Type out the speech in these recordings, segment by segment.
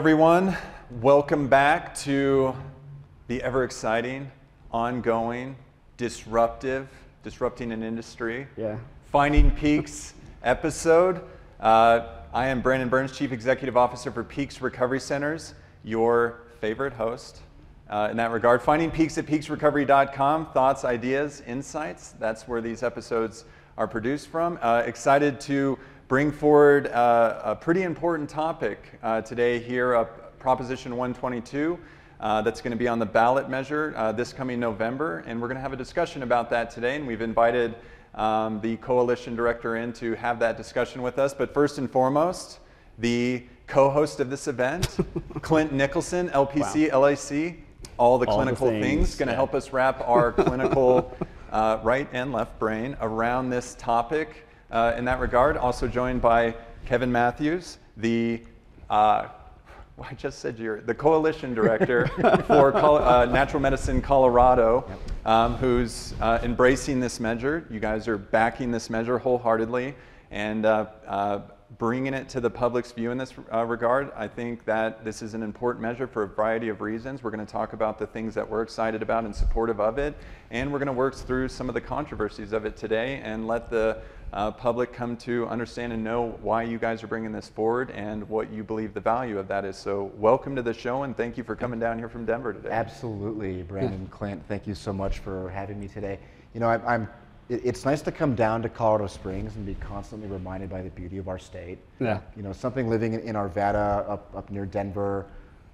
Everyone. Welcome back to the ever exciting, ongoing, disruptive, disrupting an industry, Yeah. Finding Peaks episode. Uh, I am Brandon Burns, Chief Executive Officer for Peaks Recovery Centers, your favorite host. Uh, in that regard, finding peaks at peaksrecovery.com, thoughts, ideas, insights. That's where these episodes are produced from. Uh, excited to bring forward uh, a pretty important topic uh, today here, uh, Proposition 122. Uh, that's going to be on the ballot measure uh, this coming November, and we're going to have a discussion about that today. And we've invited um, the coalition director in to have that discussion with us. But first and foremost, the co-host of this event, Clint Nicholson, LPC, LAC, all the All the clinical things, things, going to yeah. help us wrap our clinical uh, right and left brain around this topic uh, in that regard. Also joined by Kevin Matthews, the uh, well, I just said you're the coalition director for Col- uh, Natural Medicine Colorado, um, who's uh, embracing this measure. You guys are backing this measure wholeheartedly and uh, uh, bringing it to the public's view in this uh, regard. I think that this is an important measure for a variety of reasons. We're going to talk about the things that we're excited about and supportive of it, and we're going to work through some of the controversies of it today and let the uh, public come to understand and know why you guys are bringing this forward and what you believe the value of that is. So, welcome to the show and thank you for coming down here from Denver today. Absolutely, Brandon, Clint. Thank you so much for having me today. You know, I, I'm. it- It's nice to come down to Colorado Springs and be constantly reminded by the beauty of our state. Yeah. You know, something living in, in Arvada, up up near Denver.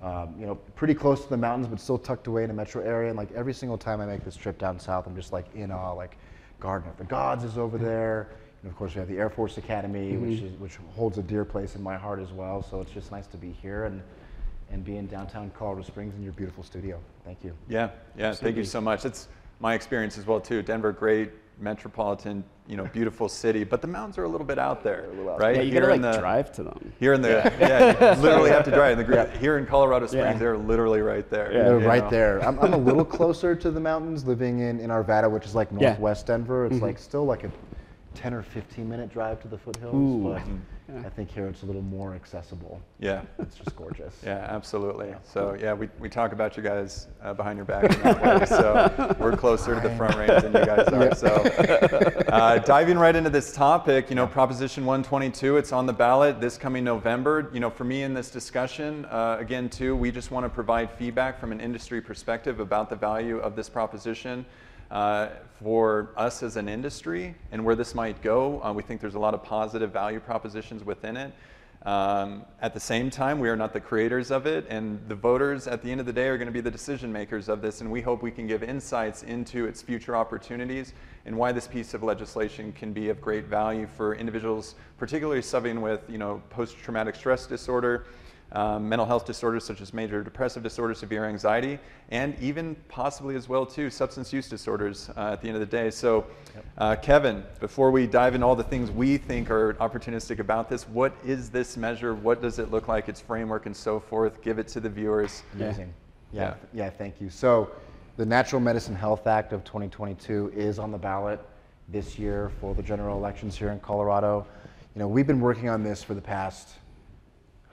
Um, you know, pretty close to the mountains, but still tucked away in a metro area. And like every single time I make this trip down south, I'm just like in awe. Like, Garden of the Gods is over there. And of course, we have the Air Force Academy, which mm-hmm. is which holds a dear place in my heart as well. So it's just nice to be here and and be in downtown Colorado Springs in your beautiful studio. Thank you. Yeah, yeah, thank you so much. It's my experience as well too. Denver, great metropolitan, you know, beautiful city, but the mountains are a little bit out there, right? Yeah, you Here gotta in like the- drive to them. Here in the, yeah, you literally have to drive. In the, gr- Here in Colorado Springs, Yeah. they're literally right there. Yeah. They're right know? there. I'm, I'm a little closer to the mountains, living in, in Arvada, which is like Yeah. northwest Denver. It's mm-hmm. like still like a 10 or 15 minute drive to the foothills, Ooh. but I think here it's a little more accessible. Yeah. It's just gorgeous. Yeah, absolutely. So yeah, we, we talk about you guys uh, behind your back in that way. So we're closer to the front range than you guys are. So uh, diving right into this topic, you know, Proposition 122, it's on the ballot this coming November. You know, for me in this discussion, uh, again, too, we just want to provide feedback from an industry perspective about the value of this proposition. Uh, for us as an industry and where this might go, uh, we think there's a lot of positive value propositions within it. Um, at the same time, we are not the creators of it, and the voters at the end of the day are going to be the decision makers of this, and we hope we can give insights into its future opportunities and why this piece of legislation can be of great value for individuals, particularly suffering with you know, post-traumatic stress disorder, um, mental health disorders such as major depressive disorder, severe anxiety, and even possibly as well too substance use disorders uh, at the end of the day. So, uh, Kevin, before we dive into all the things we think are opportunistic about this, what is this measure? What does it look like? Its framework and so forth. Give it to the viewers. Amazing. Yeah. Yeah. yeah, thank you. So, the Natural Medicine Health Act of 2022 is on the ballot this year for the general elections here in Colorado. You know, we've been working on this for the past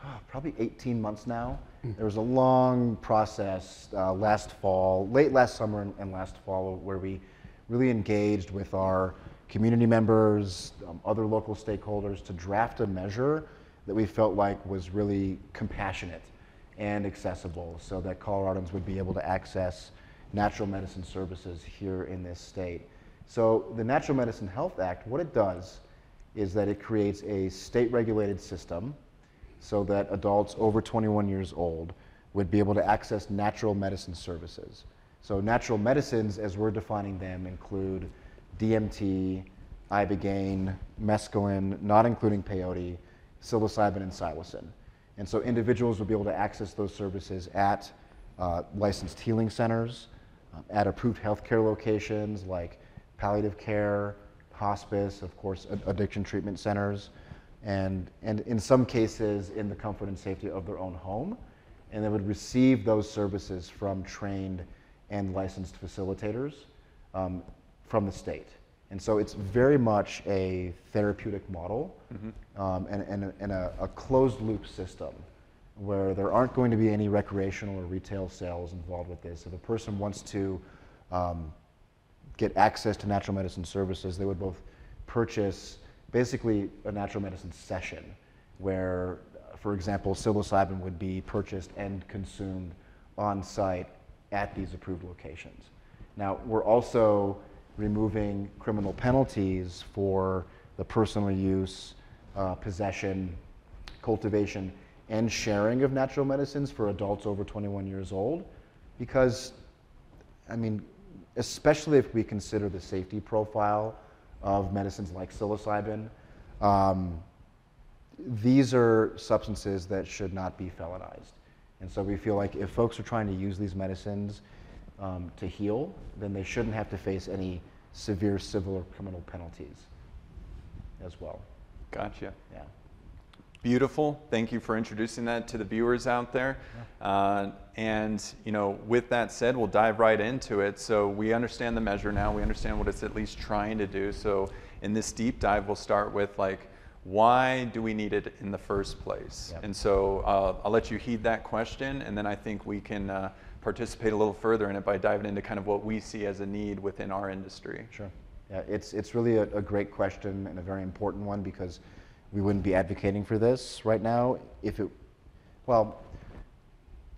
probably 18 months now. There was a long process uh, last fall, late last summer and, and last fall, where we really engaged with our community members, um, other local stakeholders to draft a measure that we felt like was really compassionate and accessible so that Coloradans would be able to access natural medicine services here in this state. So, the Natural Medicine Health Act, what it does is that it creates a state regulated system so that adults over 21 years old would be able to access natural medicine services. So, natural medicines, as we're defining them, include DMT, ibogaine, mescaline, not including peyote, psilocybin, and psilocin. And so, individuals will be able to access those services at uh, licensed healing centers, uh, at approved healthcare locations like palliative care, hospice, of course, ad- addiction treatment centers, and, and in some cases in the comfort and safety of their own home. And they would receive those services from trained and licensed facilitators um, from the state. And so it's very much a therapeutic model um, and, and, a, and a, a closed loop system where there aren't going to be any recreational or retail sales involved with this. If a person wants to um, get access to natural medicine services, they would both purchase basically a natural medicine session where, for example, psilocybin would be purchased and consumed on site at these approved locations. Now, we're also removing criminal penalties for the personal use, uh, possession, cultivation, and sharing of natural medicines for adults over 21 years old because, I mean, especially if we consider the safety profile of medicines like psilocybin, um, these are substances that should not be felonized. And so we feel like if folks are trying to use these medicines um, to heal, then they shouldn't have to face any severe civil or criminal penalties as well. Gotcha. Yeah. Beautiful. Thank you for introducing that to the viewers out there. Uh, and you know, with that said, we'll dive right into it. So we understand the measure now. We understand what it's at least trying to do. So in this deep dive, we'll start with like, why do we need it in the first place? Yep. And so uh, I'll let you heed that question, and then I think we can uh, participate a little further in it by diving into kind of what we see as a need within our industry. Sure. Yeah, it's, it's really a, a great question and a very important one because we wouldn't be advocating for this right now if it, well,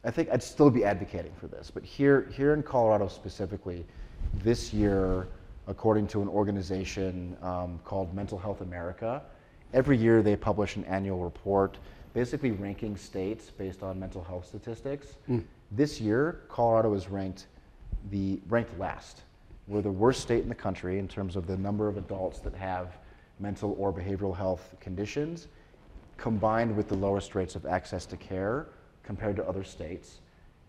I think I'd still be advocating for this, but here, here in Colorado specifically, this year, according to an organization um, called Mental Health America, every year they publish an annual report basically ranking states based on mental health statistics. This year, Colorado is ranked the ranked last. We're the worst state in the country in terms of the number of adults that have mental or behavioral health conditions, combined with the lowest rates of access to care compared to other states.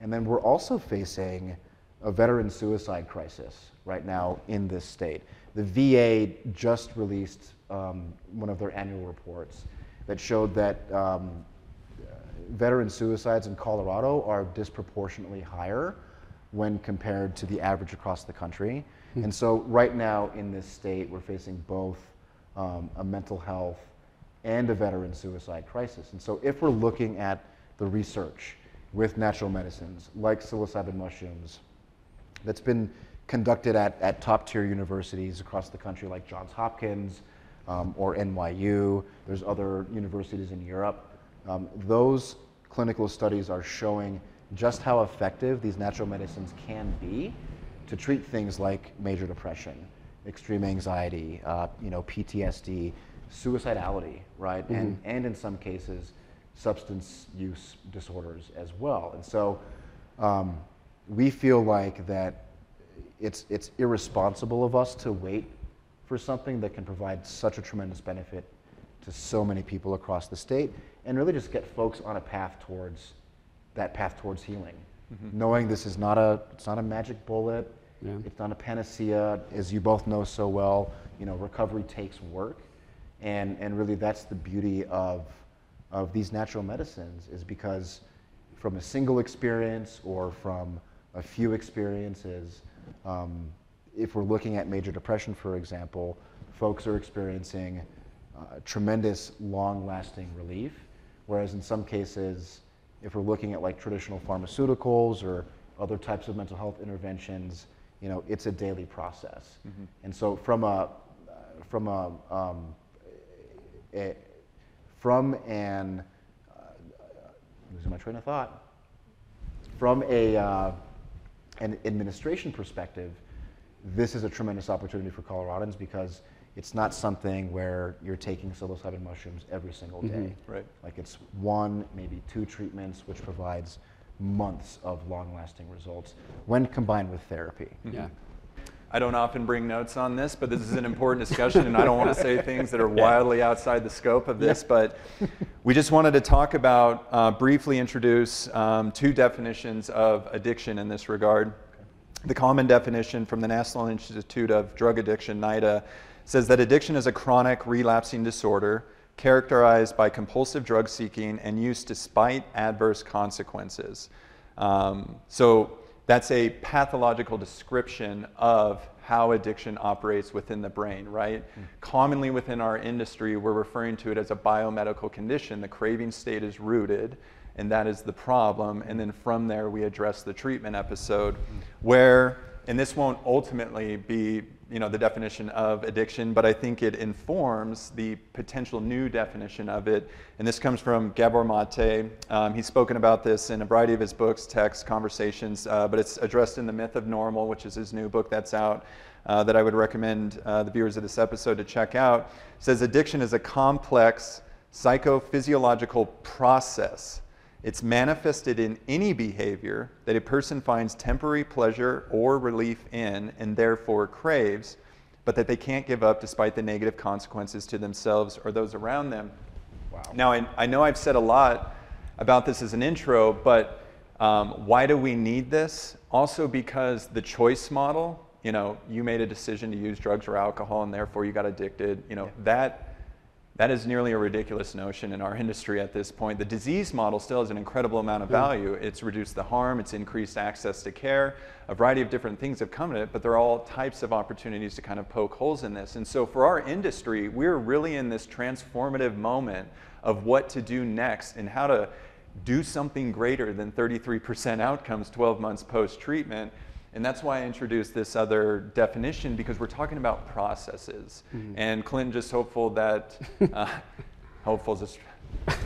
And then we're also facing a veteran suicide crisis right now in this state. The VA just released um, one of their annual reports that showed that um, veteran suicides in Colorado are disproportionately higher when compared to the average across the country. And so, right now in this state, we're facing both um, a mental health and a veteran suicide crisis. And so, if we're looking at the research with natural medicines like psilocybin mushrooms that's been conducted at, at top tier universities across the country, like Johns Hopkins um, or NYU, there's other universities in Europe. Um, those clinical studies are showing just how effective these natural medicines can be to treat things like major depression, extreme anxiety, uh, you know, PTSD, suicidality, right? And, and in some cases, substance use disorders as well. And so um, we feel like that it's, it's irresponsible of us to wait for something that can provide such a tremendous benefit to so many people across the state and really just get folks on a path towards that path towards healing. Knowing this is not a, it's not a magic bullet, Yeah. it's not a panacea, as you both know so well, you know, recovery takes work. And, and really that's the beauty of, of these natural medicines is because from a single experience or from a few experiences, um, if we're looking at major depression, for example, folks are experiencing uh, tremendous long-lasting relief, whereas in some cases, if we're looking at like traditional pharmaceuticals or other types of mental health interventions, you know, it's a daily process. And so from a, from a, um, a from an, uh, losing my train of thought, from a, uh, an administration perspective, this is a tremendous opportunity for Coloradans because it's not something where you're taking psilocybin mushrooms every single day. Right. Like it's one, maybe two treatments, which provides months of long-lasting results when combined with therapy. Yeah. I don't often bring notes on this, but this is an important discussion, and I don't want to say things that are wildly outside the scope of this. But we just wanted to talk about, uh, briefly introduce um, two definitions of addiction in this regard. The common definition from the National Institute of Drug Addiction, NIDA, says that addiction is a chronic relapsing disorder characterized by compulsive drug seeking and use despite adverse consequences. Um, so that's a pathological description of how addiction operates within the brain, right? Commonly within our industry, we're referring to it as a biomedical condition. The craving state is rooted and that is the problem. And then from there, we address the treatment episode, where, and this won't ultimately be you know, the definition of addiction, but I think it informs the potential new definition of it. And this comes from Gabor Mate. Um, he's spoken about this in a variety of his books, texts, conversations, uh, but it's addressed in The Myth of Normal, which is his new book that's out. Uh, that I would recommend uh, the viewers of this episode to check out. It says addiction is a complex psychophysiological process it's manifested in any behavior that a person finds temporary pleasure or relief in and therefore craves, but that they can't give up despite the negative consequences to themselves or those around them. Wow. Now, I, I know I've said a lot about this as an intro, but um, why do we need this? Also, because the choice model, you know, you made a decision to use drugs or alcohol and therefore you got addicted, you know, yeah. that that is nearly a ridiculous notion in our industry at this point. The disease model still has an incredible amount of value. It's reduced the harm, it's increased access to care. A variety of different things have come in it, but there are all types of opportunities to kind of poke holes in this. And so for our industry, we're really in this transformative moment of what to do next and how to do something greater than 33% outcomes 12 months post treatment and that's why I introduced this other definition because we're talking about processes. Mm-hmm. And Clinton just hopeful that, uh, hopeful is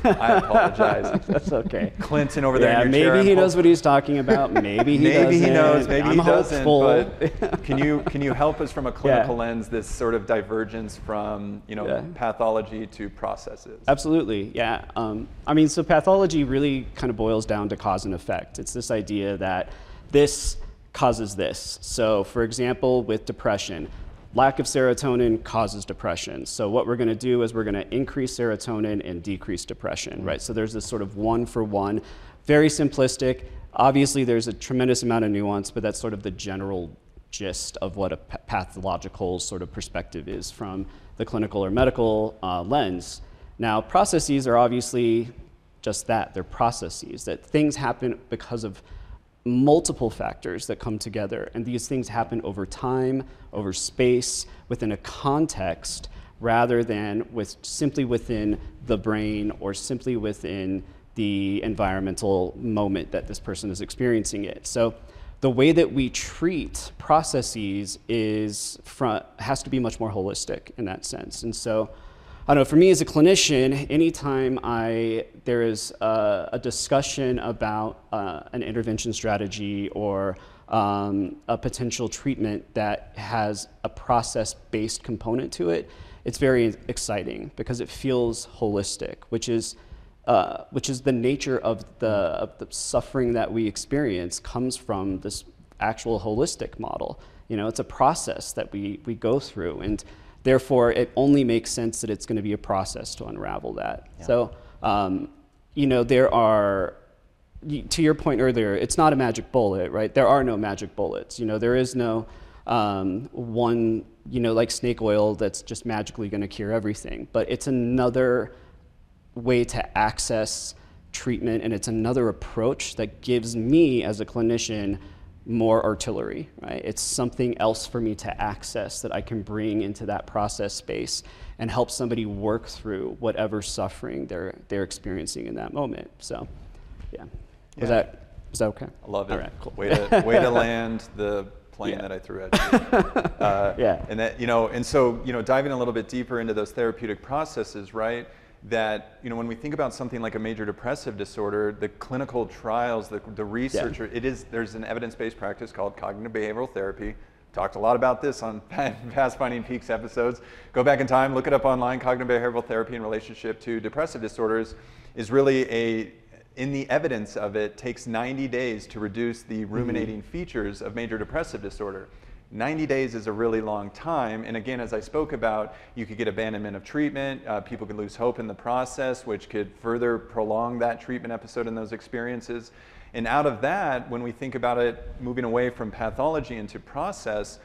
I apologize. That's okay. Clinton over there. yeah, maybe chair, he knows what he's talking about. Maybe he maybe doesn't. he knows. Maybe I'm he doesn't. hopeful. But can you can you help us from a clinical yeah. lens? This sort of divergence from you know yeah. pathology to processes. Absolutely. Yeah. Um, I mean, so pathology really kind of boils down to cause and effect. It's this idea that this causes this. So, for example, with depression, lack of serotonin causes depression. So, what we're going to do is we're going to increase serotonin and decrease depression, mm-hmm. right? So, there's this sort of one for one, very simplistic. Obviously, there's a tremendous amount of nuance, but that's sort of the general gist of what a pathological sort of perspective is from the clinical or medical uh, lens. Now, processes are obviously just that they're processes, that things happen because of multiple factors that come together, and these things happen over time, over space, within a context, rather than with simply within the brain or simply within the environmental moment that this person is experiencing it. So the way that we treat processes is from, has to be much more holistic in that sense. And so I don't know, for me as a clinician, anytime I, there is a, a discussion about uh, an intervention strategy or um, a potential treatment that has a process based component to it, it's very exciting because it feels holistic, which is, uh, which is the nature of the, of the suffering that we experience comes from this actual holistic model. You know, it's a process that we, we go through. And Therefore, it only makes sense that it's going to be a process to unravel that. Yeah. So, um, you know, there are, to your point earlier, it's not a magic bullet, right? There are no magic bullets. You know, there is no um, one, you know, like snake oil that's just magically going to cure everything. But it's another way to access treatment, and it's another approach that gives me as a clinician more artillery, right? It's something else for me to access that I can bring into that process space and help somebody work through whatever suffering they're, they're experiencing in that moment. So, yeah. yeah. that, is that okay? I love it. All right, cool. Way to, way to land the plane yeah. that I threw at you. Uh, yeah. And that, you know, and so, you know, diving a little bit deeper into those therapeutic processes, right? That you know when we think about something like a major depressive disorder the clinical trials the, the research yeah. it is there's an evidence-based practice called cognitive behavioral therapy talked a lot about this on past finding peaks episodes go back in time look it up online cognitive behavioral therapy in relationship to depressive disorders is really a in the evidence of it takes 90 days to reduce the mm-hmm. ruminating mm-hmm. features of major depressive disorder 90 days is a really long time. And again, as I spoke about, you could get abandonment of treatment. Uh, people could lose hope in the process, which could further prolong that treatment episode and those experiences. And out of that, when we think about it moving away from pathology into process,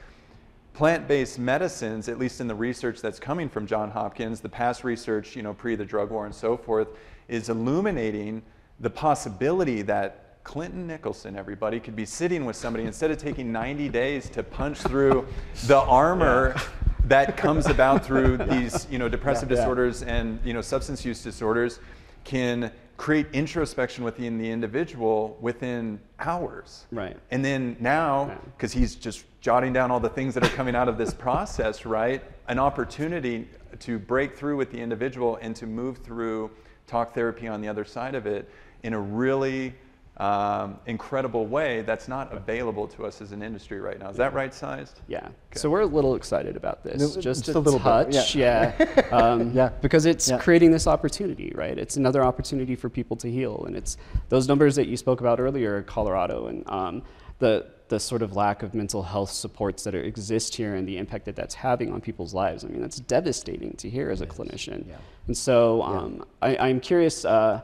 plant-based medicines, at least in the research that's coming from John Hopkins, the past research, you know, pre the drug war and so forth, is illuminating the possibility that Clinton Nicholson, everybody, could be sitting with somebody instead of taking 90 days to punch through the armor yeah. that comes about through these, you know, depressive yeah, disorders yeah. and, you know, substance use disorders can create introspection within the individual within hours. Right. And then now, because he's just jotting down all the things that are coming out of this process, right? An opportunity to break through with the individual and to move through talk therapy on the other side of it in a really um, incredible way that's not available to us as an industry right now. Is that right sized? Yeah. So we're a little excited about this, No, just just a, a little bit, touch, yeah, um, Yeah. because it's Yeah. creating this opportunity, right? It's another opportunity for people to heal, and it's those numbers that you spoke about earlier, Colorado, and um, the the sort of lack of mental health supports that are, exist here, and the impact that that's having on people's lives. I mean, that's devastating to hear as a clinician. yeah. And so um, I, I'm curious. Uh,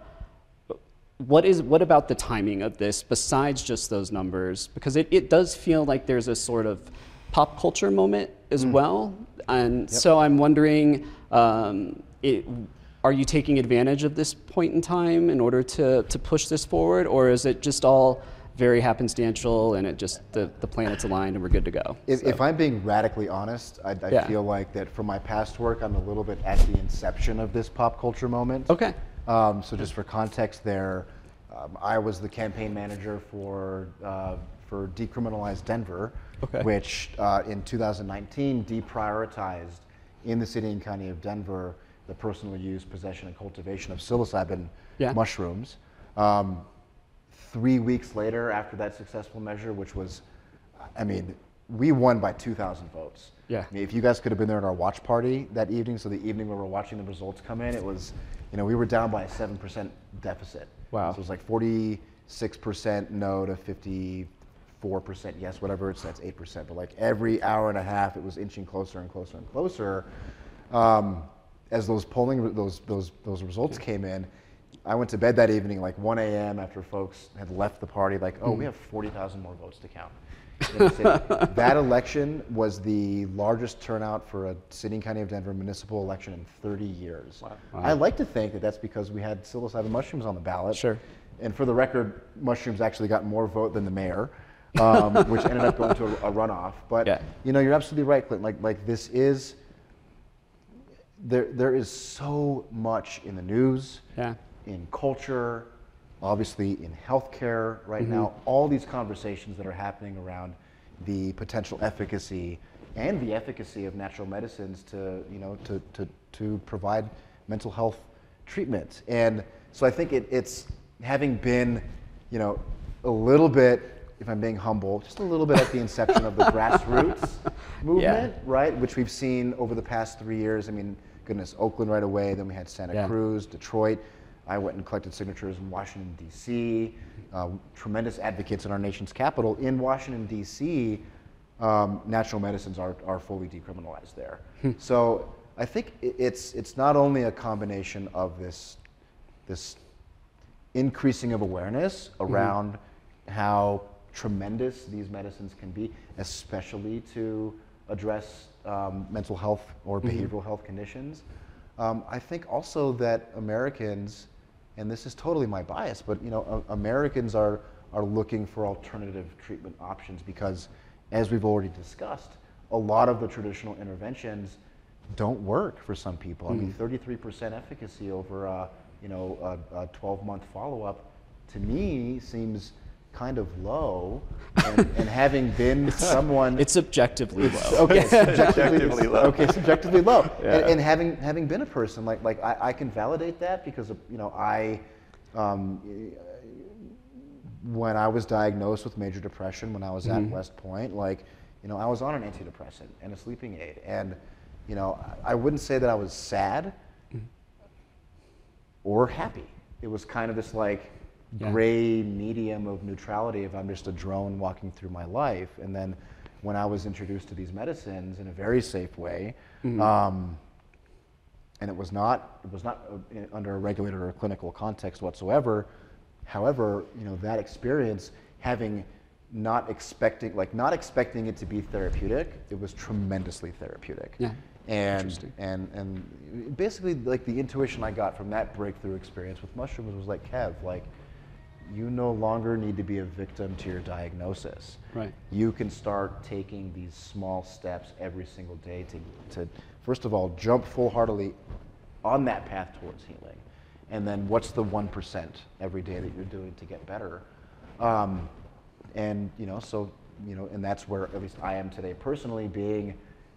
what is what about the timing of this besides just those numbers? Because it, it does feel like there's a sort of pop culture moment as well. And so i'm wondering um, it, are you taking advantage of this point in time in order to, to push this forward? Or is it just all very happenstantial and it just the, the planets aligned and we're good to go? If, So- if I'm being radically honest, I, I Yeah. feel like that from my past work, I'm a little bit at the inception of this pop culture moment. okay Um, so just for context, there, um, I was the campaign manager for uh, for decriminalize Denver, Okay. which uh, in 2019 deprioritized in the city and county of Denver the personal use, possession, and cultivation of psilocybin Yeah. mushrooms. Um, three weeks later, after that successful measure, which was, I mean, we won by 2,000 votes. Yeah. I mean, if you guys could have been there at our watch party that evening, so the evening where we were watching the results come in, it was, you know, we were down by a 7% deficit. Wow. So it was like 46% no to 54% yes, whatever it's, that's 8%. But like every hour and a half, it was inching closer and closer and closer. Um, as those polling, those, those, those results came in, I went to bed that evening like 1 a.m. after folks had left the party, like, oh, we have 40,000 more votes to count. In the city. that election was the largest turnout for a city and county of Denver municipal election in 30 years. I like to think that that's because we had psilocybin mushrooms on the ballot. Sure. And for the record, mushrooms actually got more vote than the mayor, um, which ended up going to a, a runoff. But Yeah. you know, you're absolutely right, Clint. Like, like this is there. There is so much in the news yeah in culture, obviously in healthcare right mm-hmm. now, all these conversations that are happening around the potential efficacy and the efficacy of natural medicines to, you know, to, to, to provide mental health treatment. And so I think it, it's having been, you know, a little bit, if I'm being humble, just a little bit at the inception of the grassroots movement, right? Which we've seen over the past three years. I mean, goodness, Oakland right away, then we had Santa Yeah. Cruz, Detroit. I went and collected signatures in Washington, D.C. Uh, tremendous advocates in our nation's capital. In Washington, D.C., um, natural medicines are, are fully decriminalized there. so I think it's, it's not only a combination of this, this increasing of awareness around how tremendous these medicines can be, especially to address um, mental health or behavioral health conditions. Um, I think also that Americans, and this is totally my bias, but you know, a- Americans are are looking for alternative treatment options because, as we've already discussed, a lot of the traditional interventions don't work for some people. I mean, 33% efficacy over a, you know a, a 12-month follow-up to me seems kind of low. And, and having been someone, it's objectively low okay, subjectively, Subjectively low. Okay, subjectively low. Yeah. And, and having having been a person like like I, I can validate that because of, you know I. Um, when I was diagnosed with major depression when I was at West Point, like, you know, I was on an antidepressant and a sleeping aid. And, you know, I I wouldn't say that I was sad or happy. It was kind of this like Yeah. gray medium of neutrality if I'm just a drone walking through my life. And then when I was introduced to these medicines in a very safe way, um, and it was not it was not uh, under a regulated or clinical context whatsoever. However, you know that experience, having not expecting like not expecting it to be therapeutic, it was tremendously therapeutic. Yeah. And and and basically like the intuition I got from that breakthrough experience with mushrooms was like Kev, like you no longer need to be a victim to your diagnosis. Right. You can start taking these small steps every single day to, to first of all, jump full heartedly on that path towards healing. and then what's the one percent every day that you're doing to get better. Um, and you know, so you know, and that's where at least I am today personally, being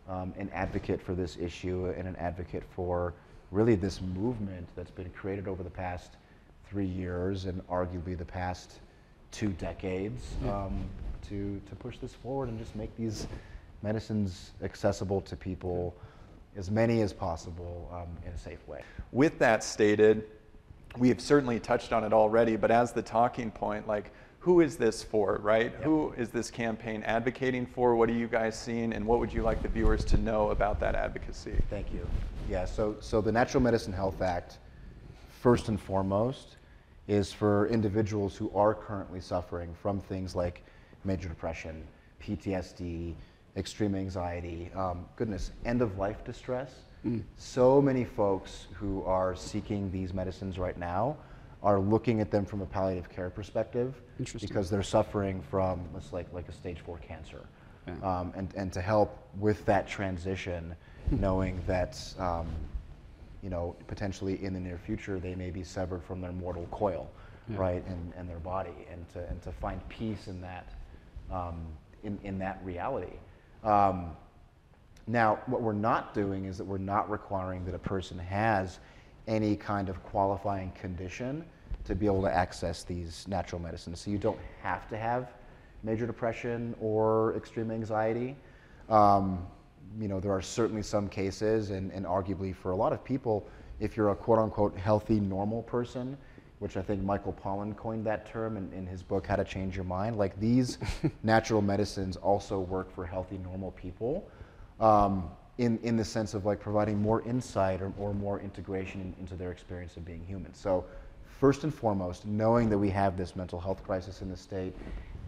um, an advocate for this issue and an advocate for really this movement that's been created over the past three years and arguably the past two decades um, to, to push this forward and just make these medicines accessible to people, as many as possible, um, in a safe way. With that stated, we have certainly touched on it already, but as the talking point, like who is this for, right? Yep. Who is this campaign advocating for? What are you guys seeing, and what would you like the viewers to know about that advocacy? Thank you. Yeah, so, so the Natural Medicine Health Act, first and foremost, is for individuals who are currently suffering from things like major depression, PTSD, extreme anxiety, um, goodness, end of life distress. Mm. So many folks who are seeking these medicines right now are looking at them from a palliative care perspective because they're suffering from let's like like a stage four cancer, yeah. um, and and to help with that transition, hmm. knowing that. Um, you know, potentially in the near future, they may be severed from their mortal coil, yeah. right, and, and their body, and to, and to find peace in that, um, in, in that reality. Um, now, what we're not doing is that we're not requiring that a person has any kind of qualifying condition to be able to access these natural medicines. So you don't have to have major depression or extreme anxiety. Um, you know, there are certainly some cases, and, and arguably for a lot of people, if you're a quote unquote healthy, normal person, which I think Michael Pollan coined that term in, in his book, How to Change Your Mind, like these natural medicines also work for healthy, normal people. Um, in, in the sense of like providing more insight or, or more integration in, into their experience of being human. So first and foremost, knowing that we have this mental health crisis in the state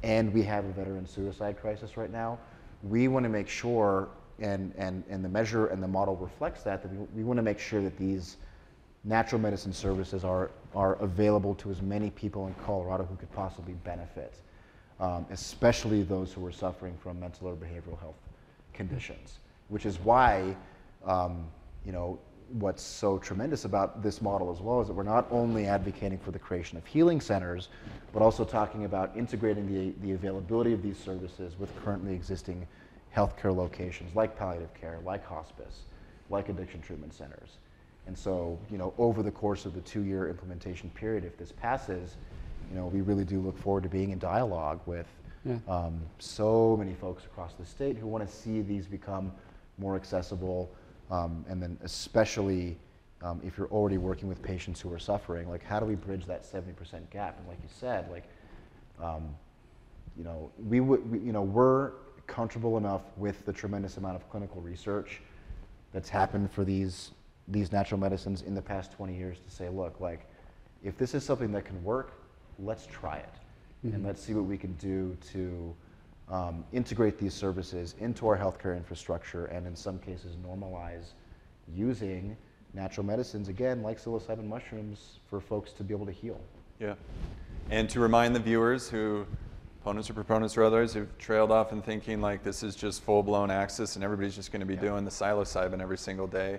and we have a veteran suicide crisis right now, we want to make sure, and, and, and the measure and the model reflects that, that we, we want to make sure that these natural medicine services are, are available to as many people in Colorado who could possibly benefit, um, especially those who are suffering from mental or behavioral health conditions which is why, um, you know, what's so tremendous about this model as well is that we're not only advocating for the creation of healing centers, but also talking about integrating the, the availability of these services with currently existing healthcare locations like palliative care, like hospice, like addiction treatment centers. And so, you know, over the course of the two-year implementation period, if this passes, you know, we really do look forward to being in dialogue with yeah. um, so many folks across the state who want to see these become more accessible, um, and then especially um, if you're already working with patients who are suffering, like how do we bridge that 70% gap? And like you said, like, um, you know, we would, we, you know, we're comfortable enough with the tremendous amount of clinical research that's happened for these these natural medicines in the past 20 years to say, look, like, if this is something that can work, let's try it, mm-hmm. and let's see what we can do to um, integrate these services into our healthcare infrastructure and in some cases normalize using natural medicines, again, like psilocybin mushrooms, for folks to be able to heal. Yeah. And to remind the viewers who, opponents or proponents or others, who've trailed off in thinking like this is just full blown access and everybody's just going to be yeah. doing the psilocybin every single day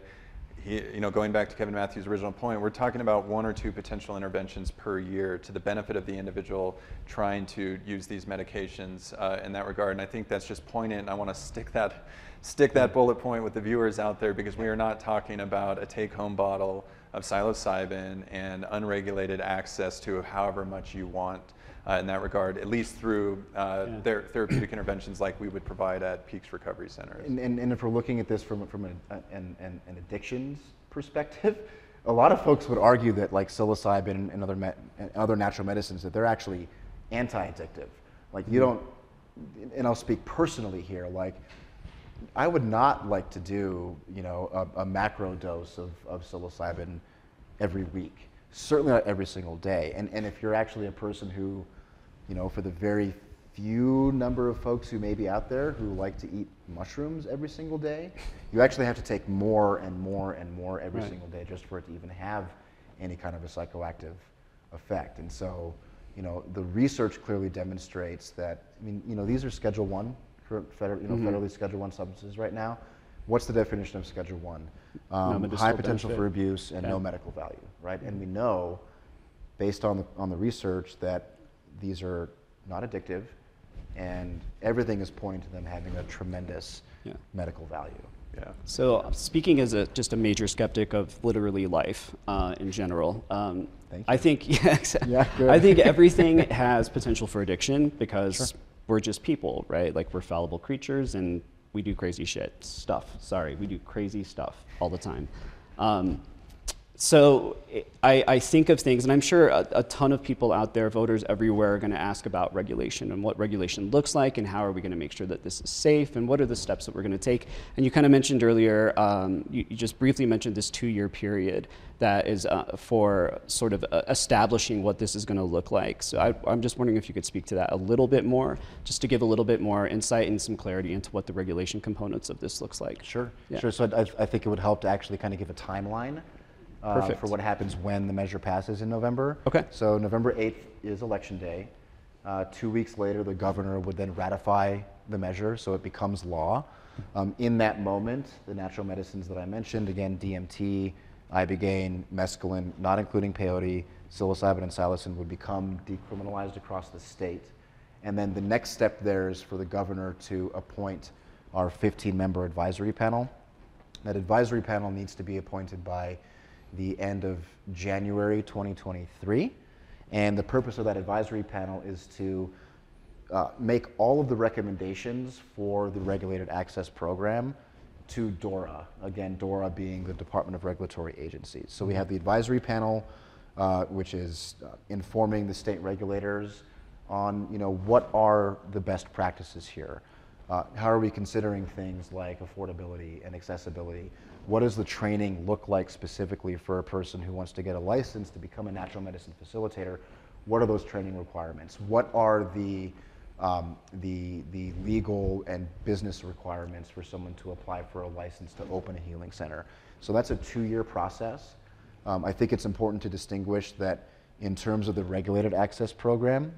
he, you know, going back to Kevin Matthews' original point, we're talking about one or two potential interventions per year to the benefit of the individual trying to use these medications uh, in that regard. And I think that's just poignant. And I want to stick that, stick that bullet point with the viewers out there because we are not talking about a take-home bottle of psilocybin and unregulated access to however much you want uh, in that regard, at least through uh, yeah. their therapeutic interventions like we would provide at Peaks Recovery Centers. And, and, and if we're looking at this from, from an, an, an, an, addictions perspective, a lot of folks would argue that like psilocybin and other, me- and other natural medicines, that they're actually anti-addictive. Like you don't, and I'll speak personally here, like I would not like to do, you know, a, a macro dose of, of psilocybin every week. Certainly not every single day. And, and if you're actually a person who you know, for the very few number of folks who may be out there who like to eat mushrooms every single day, you actually have to take more and more and more every right. single day just for it to even have any kind of a psychoactive effect. And so, you know, the research clearly demonstrates that. I mean, you know, these are Schedule One, federal, you know, mm-hmm. federally Schedule One substances right now. what's the definition of Schedule One? Um, high potential benefit. for abuse and no medical value, right? And we know, based on the on the research, that these are not addictive, and everything is pointing to them having a tremendous Yeah. medical value. Yeah. So speaking as a just a major skeptic of literally life uh, in general, um, Thank I think yeah. Yeah, good. I think everything has potential for addiction because we're just people, right? Like we're fallible creatures and we do crazy shit stuff. Sorry, we do crazy stuff all the time. Um, so I, I think of things, and I'm sure a, a ton of people out there, voters everywhere, are going to ask about regulation and what regulation looks like, and how are we going to make sure that this is safe, and what are the steps that we're going to take. And you kind of mentioned earlier, um, you, you just briefly mentioned this two-year period that is uh, for sort of uh, establishing what this is going to look like. So I, I'm just wondering if you could speak to that a little bit more, just to give a little bit more insight and some clarity into what the regulation components of this looks like. Sure, Yeah. sure. So I, I think it would help to actually kind of give a timeline uh, for what happens when the measure passes in November. Okay. So November 8th is election day. Uh, two weeks later, the governor would then ratify the measure, so it becomes law. Um, in that moment, the natural medicines that I mentioned, again, DMT, ibogaine, mescaline, not including peyote, psilocybin, and psilocin, would become decriminalized across the state. And then the next step there is for the governor to appoint our 15-member advisory panel. That advisory panel needs to be appointed by the end of January 2023. And the purpose of that advisory panel is to uh, make all of the recommendations for the regulated access program to DORA. Again, DORA being the Department of Regulatory Agencies. So we have the advisory panel, uh, which is uh, informing the state regulators on, you know, what are the best practices here. Uh, how are we considering things like affordability and accessibility? What does the training look like specifically for a person who wants to get a license to become a natural medicine facilitator? What are those training requirements? What are the, um, the, the legal and business requirements for someone to apply for a license to open a healing center? So that's a two year process. Um, I think it's important to distinguish that in terms of the regulated access program,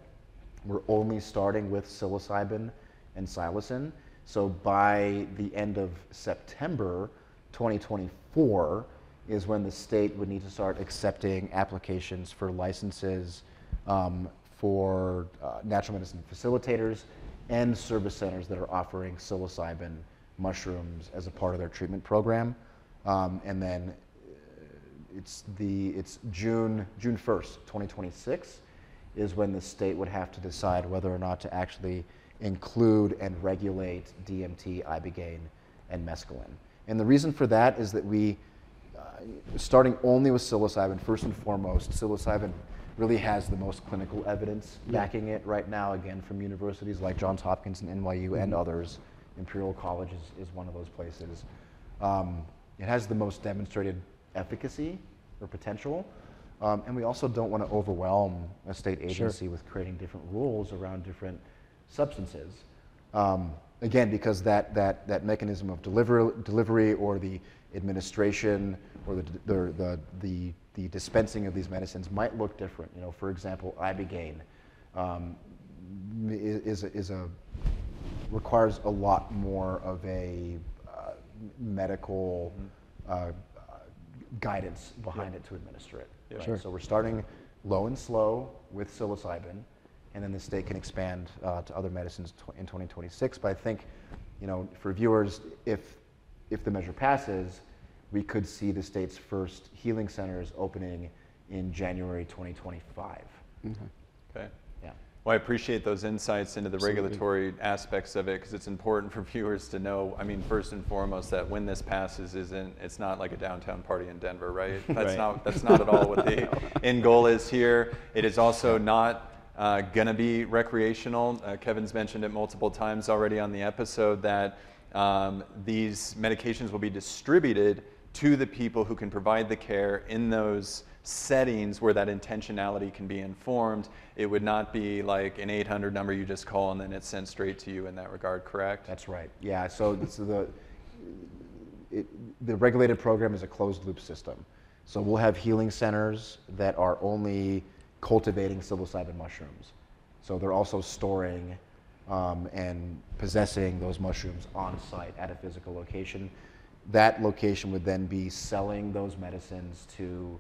we're only starting with psilocybin and psilocin. So by the end of September 2024 is when the state would need to start accepting applications for licenses um, for uh, natural medicine facilitators and service centers that are offering psilocybin mushrooms as a part of their treatment program. Um, and then it's the it's June June 1st, 2026 is when the state would have to decide whether or not to actually include and regulate DMT, ibogaine, and mescaline. And the reason for that is that we, uh, starting only with psilocybin, first and foremost, psilocybin really has the most clinical evidence backing it right now, again, from universities like Johns Hopkins and NYU and others. Imperial College is, is one of those places. Um, it has the most demonstrated efficacy or potential. Um, and we also don't want to overwhelm a state agency with creating different rules around different substances. Um, again, because that, that, that mechanism of deliver, delivery or the administration or the, the, the, the, the dispensing of these medicines might look different. You know, for example, ibogaine um, is, is a, requires a lot more of a uh, medical uh, uh, guidance behind it to administer it. Right? Sure. So we're starting low and slow with psilocybin, and then the state can expand uh, to other medicines in 2026. But I think, you know, for viewers, if if the measure passes, we could see the state's first healing centers opening in January 2025. Okay. Yeah. Well, I appreciate those insights into the Absolutely. regulatory aspects of it because it's important for viewers to know. I mean, first and foremost, that when this passes, isn't it's not like a downtown party in Denver, right? That's Right. not that's not at all what the end goal is here. It is also not uh, gonna be recreational. Uh, Kevin's mentioned it multiple times already on the episode that um, these medications will be distributed to the people who can provide the care in those settings where that intentionality can be informed. It would not be like an 800 number you just call and then it's sent straight to you in that regard, correct? That's right. Yeah. So, so the it, the regulated program is a closed loop system. So we'll have healing centers that are only cultivating psilocybin mushrooms. So they're also storing um, and possessing those mushrooms on site at a physical location. That location would then be selling those medicines to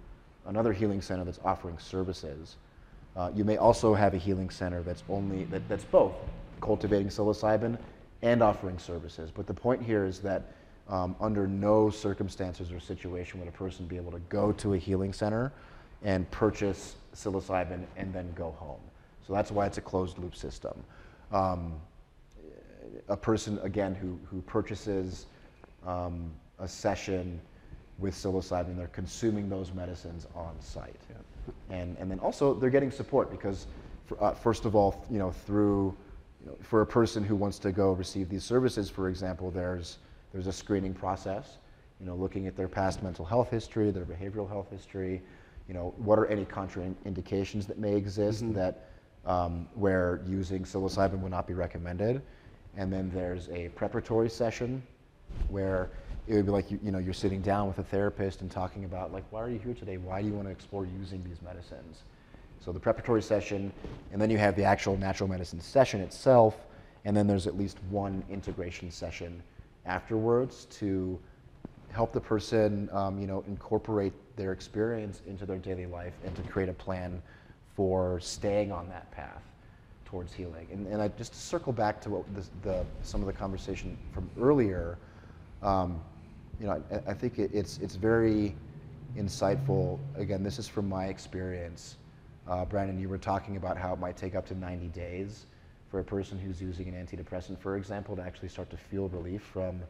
another healing center that's offering services. Uh, you may also have a healing center that's only that, that's both cultivating psilocybin and offering services. But the point here is that um, under no circumstances or situation would a person be able to go to a healing center and purchase psilocybin and then go home. So that's why it's a closed loop system. Um, a person, again, who, who purchases um, a session with psilocybin, they're consuming those medicines on site. And, and then also they're getting support because, for, uh, first of all, you know, through, you know, for a person who wants to go receive these services, for example, there's, there's a screening process, you know, looking at their past mental health history, their behavioral health history, you know, what are any contraindications that may exist mm-hmm. that um, where using psilocybin would not be recommended. And then there's a preparatory session where it would be like you, you know you're sitting down with a therapist and talking about like why are you here today? Why do you want to explore using these medicines? So the preparatory session, and then you have the actual natural medicine session itself, and then there's at least one integration session afterwards to help the person um, you know incorporate their experience into their daily life and to create a plan for staying on that path towards healing. And, and I, just to circle back to what the, the, some of the conversation from earlier, um, you know, I, I think it, it's, it's very insightful. Again, this is from my experience. Uh, Brandon, you were talking about how it might take up to 90 days for a person who's using an antidepressant, for example, to actually start to feel relief from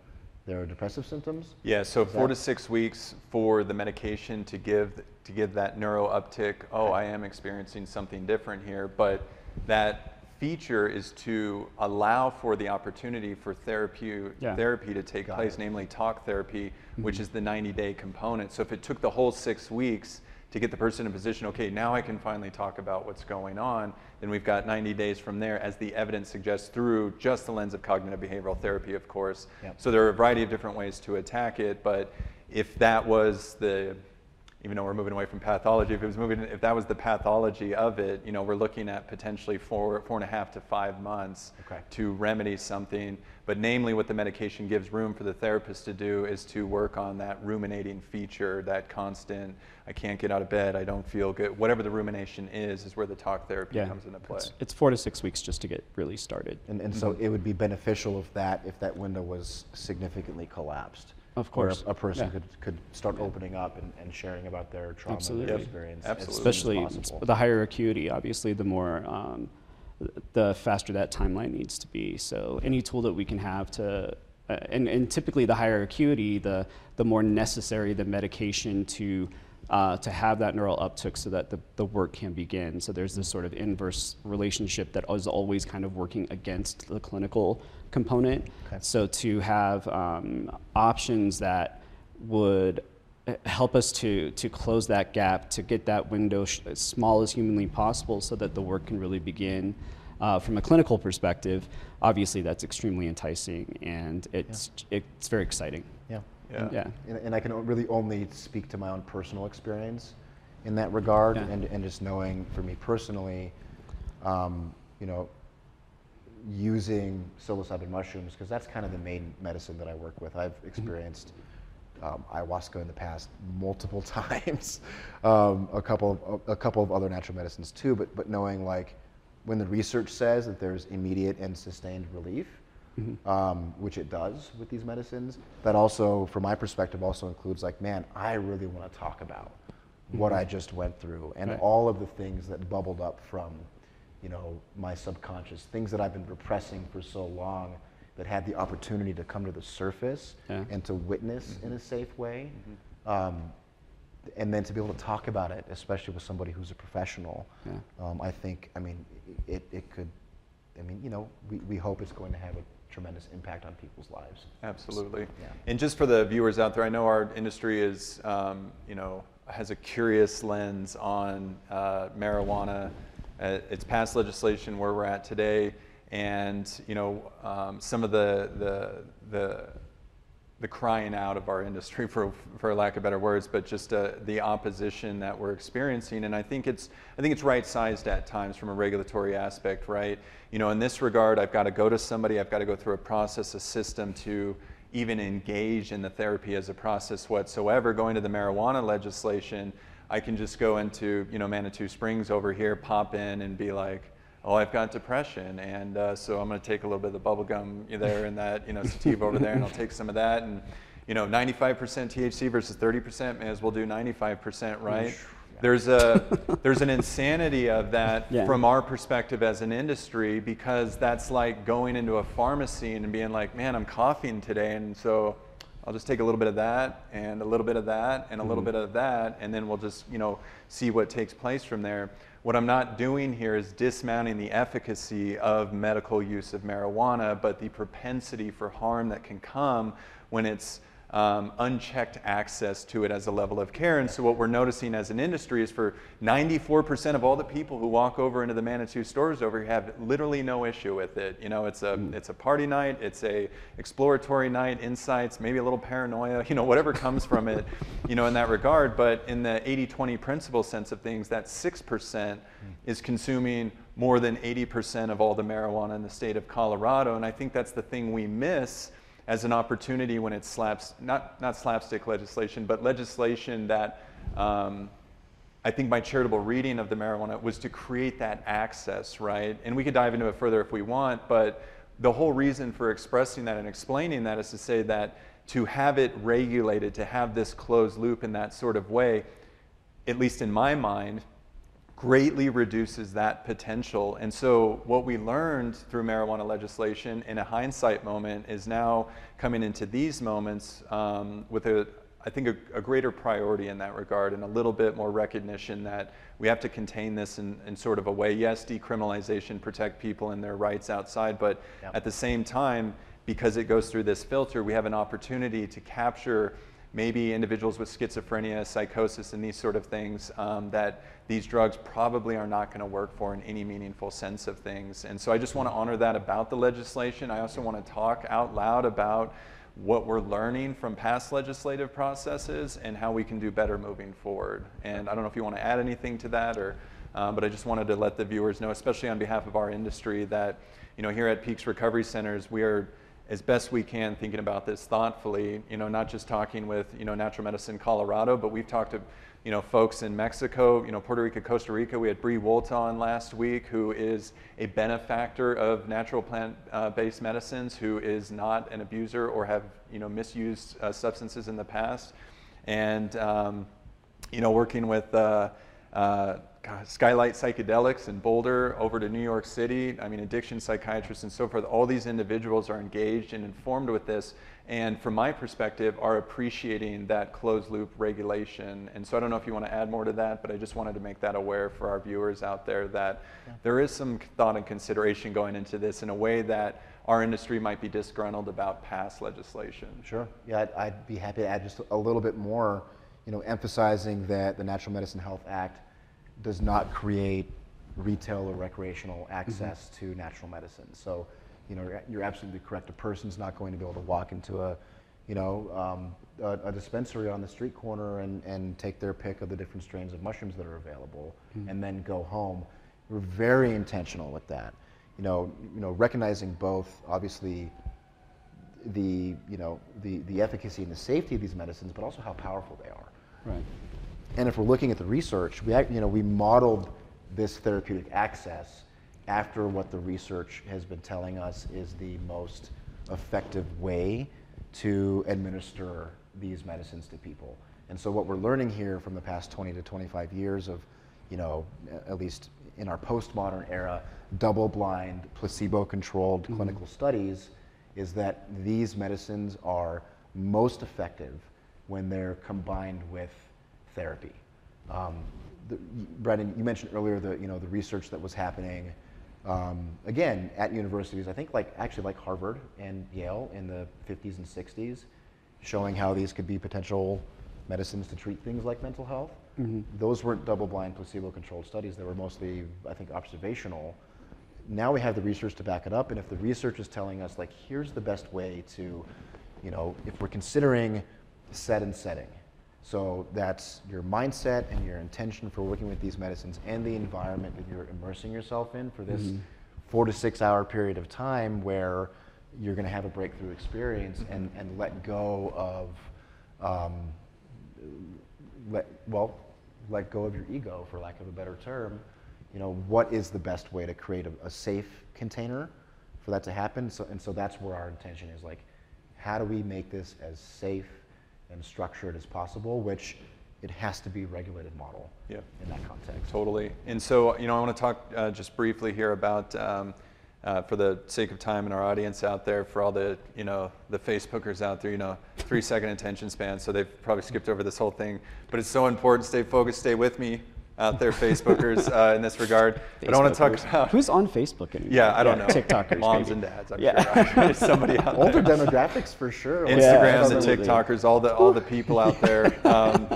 their depressive symptoms? Yeah, so is four that... to six weeks for the medication to give to give that neuro uptick. Oh, I am experiencing something different here, but that feature is to allow for the opportunity for therapy, yeah. therapy to take Got place, it. namely talk therapy, mm-hmm. which is the 90 day component. So if it took the whole six weeks to get the person in position, okay, now I can finally talk about what's going on, then we've got 90 days from there, as the evidence suggests, through just the lens of cognitive behavioral therapy, of course. Yep. So there are a variety of different ways to attack it, but if that was the even though we're moving away from pathology, if it was moving, if that was the pathology of it, you know, we're looking at potentially four, four and a half to five months okay. to remedy something. But namely, what the medication gives room for the therapist to do is to work on that ruminating feature, that constant, I can't get out of bed, I don't feel good. Whatever the rumination is, is where the talk therapy yeah. comes into play. It's, it's, four to six weeks just to get really started. And, and so mm-hmm. it would be beneficial if that if that window was significantly collapsed. Of course. a person yeah. could, could start opening up and, and sharing about their trauma Absolutely. and their experience. Absolutely. Especially the higher acuity, obviously, the more, um, the faster that timeline needs to be. So any tool that we can have to, uh, and, and typically the higher acuity, the, the more necessary the medication to uh, to have that neural uptick so that the, the work can begin. So there's this sort of inverse relationship that is always kind of working against the clinical component. Okay. So to have um, options that would uh, help us to, to close that gap, to get that window sh- as small as humanly possible so that the work can really begin. Uh, from a clinical perspective, obviously that's extremely enticing and it's, yeah. it's very exciting. Yeah. Yeah. yeah. And, and, I can really only speak to my own personal experience in that regard yeah. and, and just knowing for me personally, um, you know, using psilocybin mushrooms because that's kind of the main medicine that I work with. I've mm-hmm. experienced um, ayahuasca in the past multiple times, um, a couple of a couple of other natural medicines too. But but knowing like when the research says that there's immediate and sustained relief, mm-hmm. um, which it does with these medicines, that also, from my perspective, also includes like, man, I really want to talk about mm-hmm. what I just went through and right. all of the things that bubbled up from you know, my subconscious, things that I've been repressing for so long that had the opportunity to come to the surface yeah. and to witness mm-hmm. in a safe way. Mm-hmm. Um, and then to be able to talk about it, especially with somebody who's a professional, yeah. um, I think, I mean, it, it could, I mean, you know, we, we hope it's going to have a tremendous impact on people's lives. Absolutely. Yeah. And just for the viewers out there, I know our industry is, um, you know, has a curious lens on uh, marijuana uh, it's passed legislation where we're at today, and you know um, some of the the the the crying out of our industry, for for lack of better words, but just uh, the opposition that we're experiencing, and I think it's I think it's right sized at times from a regulatory aspect, right? You know, in this regard, I've got to go to somebody, I've got to go through a process, a system to even engage in the therapy as a process whatsoever. Going to the marijuana legislation, I can just go into you know Manitou Springs over here, pop in, and be like, oh, I've got depression, and uh, so I'm going to take a little bit of the bubble gum there and that you know sativa over there, and I'll take some of that, and you know 95% THC versus 30%, may as well do 95%, right? There's a there's an insanity of that Yeah. from our perspective as an industry because that's like going into a pharmacy and being like, man, I'm coughing today, and so I'll just take a little bit of that and a little bit of that and a little mm-hmm. bit of that, and then we'll just you know see what takes place from there. What I'm not doing here is dismounting the efficacy of medical use of marijuana, but the propensity for harm that can come when it's um, unchecked access to it as a level of care. And so, what we're noticing as an industry is for 94% of all the people who walk over into the Manitou stores over here have literally no issue with it. You know, it's a it's a party night, it's a exploratory night, insights, maybe a little paranoia, you know, whatever comes from it, you know, in that regard. But in the 80-20 principle sense of things, that 6% is consuming more than 80% of all the marijuana in the state of Colorado. And I think that's the thing we miss as an opportunity when it slaps not not slapstick legislation, but legislation that um, I think my charitable reading of the marijuana was to create that access, right? And we could dive into it further if we want, but the whole reason for expressing that and explaining that is to say that to have it regulated, to have this closed loop in that sort of way, at least in my mind, greatly reduces that potential. And so, what we learned through marijuana legislation in a hindsight moment is now coming into these moments um, with a, I think, a, a, greater priority in that regard and a little bit more recognition that we have to contain this in, in sort of a way. Yes, decriminalization, protect people and their rights outside, but Yep. at the same time, because it goes through this filter, we have an opportunity to capture maybe individuals with schizophrenia, psychosis, and these sort of things um, that these drugs probably are not going to work for in any meaningful sense of things. And so I just want to honor that about the legislation. I also want to talk out loud about what we're learning from past legislative processes and how we can do better moving forward. And I don't know if you want to add anything to that or. Um, but I just wanted to let the viewers know, especially on behalf of our industry, that you know here at Peaks Recovery Centers, we are as best we can thinking about this thoughtfully. You know, not just talking with you know Natural Medicine Colorado, but we've talked to you know folks in Mexico, you know Puerto Rico, Costa Rica. We had Bree Wolta last week, who is a benefactor of natural plant-based medicines, who is not an abuser or have you know misused uh, substances in the past, and um, you know working with. Uh, uh, Skylight Psychedelics in Boulder over to New York City. I mean, addiction psychiatrists and so forth. All these individuals are engaged and informed with this, and from my perspective, are appreciating that closed loop regulation. And so I don't know if you want to add more to that, but I just wanted to make that aware for our viewers out there that Yeah. there is some thought and consideration going into this in a way that our industry might be disgruntled about past legislation. Sure. Yeah, I'd, I'd be happy to add just a little bit more, you know, emphasizing that the Natural Medicine Health Act does not create retail or recreational mm-hmm. access to natural medicine. So, you know, you're, absolutely correct. A person's not going to be able to walk into a, you know, um, a, a dispensary on the street corner and, and take their pick of the different strains of mushrooms that are available and then go home. We're very intentional with that. You know, you know, recognizing both obviously the you know the, the efficacy and the safety of these medicines, but also how powerful they are. Right. And if we're looking at the research, we you know we modeled this therapeutic access after what the research has been telling us is the most effective way to administer these medicines to people. And so what we're learning here from the past 20 to 25 years of, you know, at least in our postmodern era, double-blind, placebo-controlled clinical studies is that these medicines are most effective when they're combined with therapy. Um, the, Brendan, you mentioned earlier the you know the research that was happening um, again at universities. I think like actually like Harvard and Yale in the 50s and 60s, showing how these could be potential medicines to treat things like mental health. Those weren't double-blind, placebo-controlled studies. They were mostly, I think, observational now we have the research to back it up and if the research is telling us like here's the best way to you know if we're considering set and setting so that's your mindset and your intention for working with these medicines and the environment that you're immersing yourself in for this four to six hour period of time where you're going to have a breakthrough experience and, and let go of, um, let, well, let go of your ego, for lack of a better term. You know, what is the best way to create a, a safe container for that to happen? So, and so that's where our intention is like, how do we make this as safe and structured as possible, which it has to be regulated model Yeah. in that context. Totally. And so, you know, I want to talk uh, just briefly here about, um, uh, for the sake of time and our audience out there, for all the, you know, the Facebookers out there, you know, three second attention span, so they've probably skipped over this whole thing. But it's so important. Stay focused. Stay with me out there, Facebookers, uh, in this regard. But I want to talk about. Who's on Facebook anymore? Yeah, I don't know. TikTokers. Moms maybe. and dads. I'm Yeah. sure. Somebody out there. Older demographics for sure. like- Instagram, the absolutely. TikTokers, all the all the people out there. Um,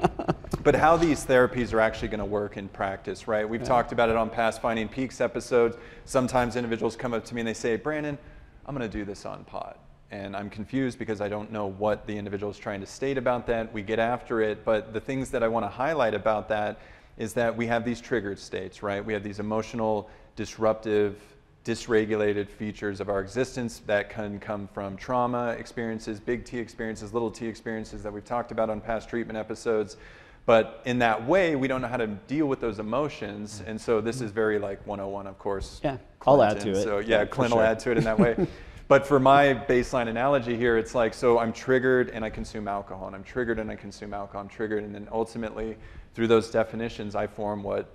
but how these therapies are actually going to work in practice, right? We've talked about it on past Finding Peaks episodes. Sometimes individuals come up to me and they say, "Brandon, I'm going to do this on pod." And I'm confused because I don't know what the individual is trying to state about that. We get after it, but the things that I want to highlight about that is that we have these triggered states, right? We have these emotional, disruptive, dysregulated features of our existence that can come from trauma experiences, big T experiences, little t experiences that we've talked about on past treatment episodes. But in that way, we don't know how to deal with those emotions. Mm-hmm. And so this is very like 101, of course. Yeah, I'll add to it. So yeah, Yeah, Clint will add to it in that way. but for my baseline analogy here, it's like, so I'm triggered and I consume alcohol, and I'm triggered and I consume alcohol, I'm triggered, and then ultimately, through those definitions, I form what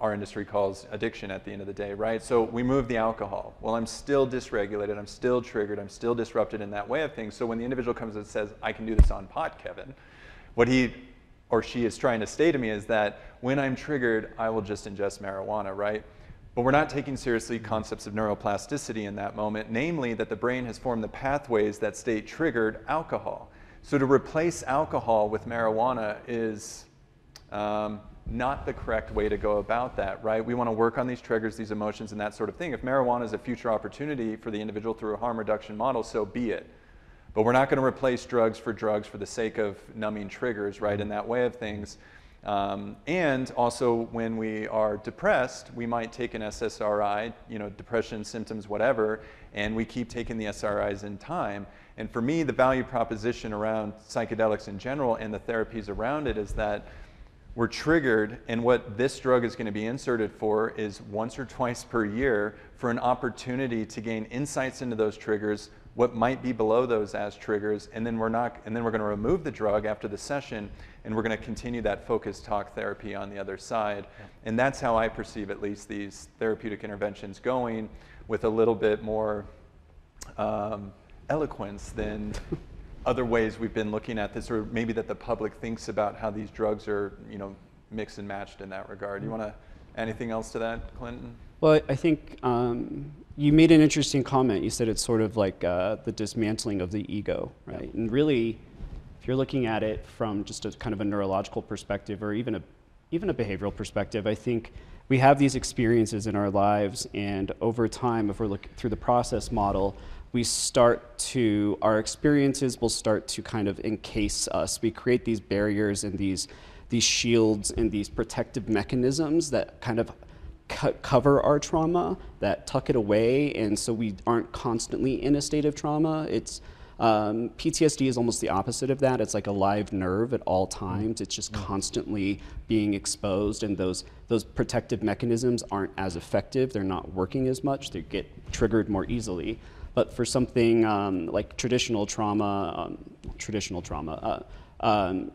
our industry calls addiction at the end of the day, right? So we move the alcohol. Well, I'm still dysregulated, I'm still triggered, I'm still disrupted in that way of things. So when the individual comes and says, I can do this on pot, Kevin, what he or she is trying to say to me is that when I'm triggered, I will just ingest marijuana, right? But we're not taking seriously concepts of neuroplasticity in that moment, namely that the brain has formed the pathways that state triggered alcohol. So to replace alcohol with marijuana is um, not the correct way to go about that, right? We want to work on these triggers, these emotions, and that sort of thing. If marijuana is a future opportunity for the individual through a harm reduction model, so be it. But we're not going to replace drugs for drugs for the sake of numbing triggers, right, in that way of things. Um, and also, when we are depressed, we might take an SSRI, you know, depression symptoms, whatever, and we keep taking the SRIs in time. And for me, the value proposition around psychedelics in general and the therapies around it is that we're triggered, and what this drug is going to be inserted for is once or twice per year for an opportunity to gain insights into those triggers, what might be below those as triggers, and then we're not, and then we're going to remove the drug after the session, and we're going to continue that focused talk therapy on the other side. And that's how I perceive at least these therapeutic interventions going, with a little bit more um, eloquence than other ways we've been looking at this, or maybe that the public thinks about how these drugs are, you know, mixed and matched in that regard. You want to anything else to that, Clinton? Well, I think um, you made an interesting comment. You said it's sort of like uh, the dismantling of the ego, right? And really, if you're looking at it from just a kind of a neurological perspective or even a even a behavioral perspective, I think we have these experiences in our lives, and over time, if we're looking through the process model, we start to our experiences will start to kind of encase us. We create these barriers and these these shields and these protective mechanisms that kind of co- cover our trauma, that tuck it away, and so we aren't constantly in a state of trauma. It's um, PTSD is almost the opposite of that. It's like a live nerve at all times. It's just constantly being exposed, and those those protective mechanisms aren't as effective. They're not working as much. They get triggered more easily. But for something um, like traditional trauma, um, traditional trauma, uh, um,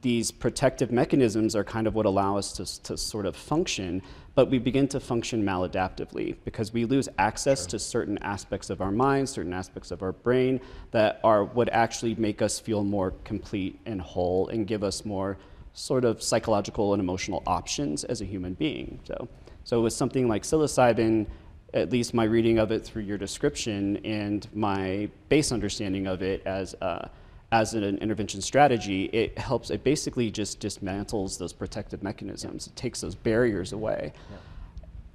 these protective mechanisms are kind of what allow us to, to sort of function, but we begin to function maladaptively because we lose access to certain aspects of our mind, certain aspects of our brain that are would actually make us feel more complete and whole and give us more sort of psychological and emotional options as a human being. So, so with something like psilocybin, at least my reading of it through your description and my base understanding of it as uh, as an intervention strategy, it helps. It basically just dismantles those protective mechanisms. It takes those barriers away.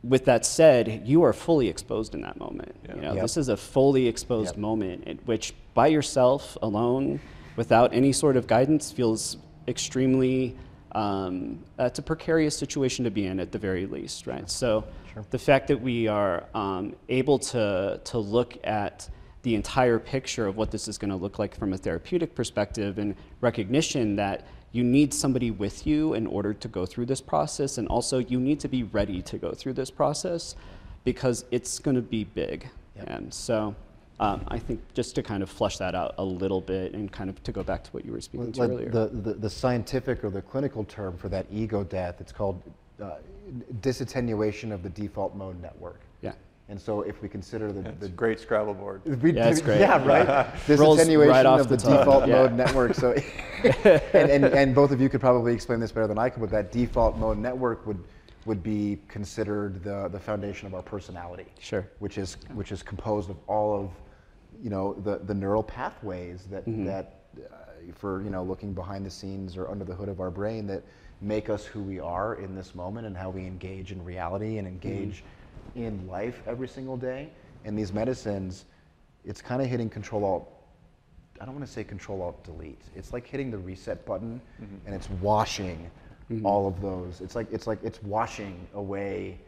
With that said, you are fully exposed in that moment. You know, Yep. this is a fully exposed Yep. moment, in which by yourself, alone, without any sort of guidance, feels extremely. Um, uh, it's a precarious situation to be in, at the very least, right? So, the fact that we are um, able to to look at the entire picture of what this is going to look like from a therapeutic perspective and recognition that you need somebody with you in order to go through this process and also you need to be ready to go through this process because it's going to be big Yep. and so um, I think just to kind of flush that out a little bit and kind of to go back to what you were speaking to Like earlier. the, the, the scientific or the clinical term for that ego death, it's called uh, disattenuation of the default mode network. yeah. And so if we consider the, It's the great Scrabble board. We Yeah, it's great. Yeah, right. Rolls Disattenuation right off of the, the default Yeah. mode network. So, and, and, and both of you could probably explain this better than I could, but that default mode network would would be considered the, the foundation of our personality. Sure. Which is which is composed of all of, you know, the, the neural pathways that Mm-hmm. that uh, for you know looking behind the scenes or under the hood of our brain that make us who we are in this moment and how we engage in reality and engage mm-hmm. in life every single day. And these medicines, it's kind of hitting control alt. I don't want to say control alt delete. It's like hitting the reset button mm-hmm. and it's washing mm-hmm. all of those. It's like it's like it's washing away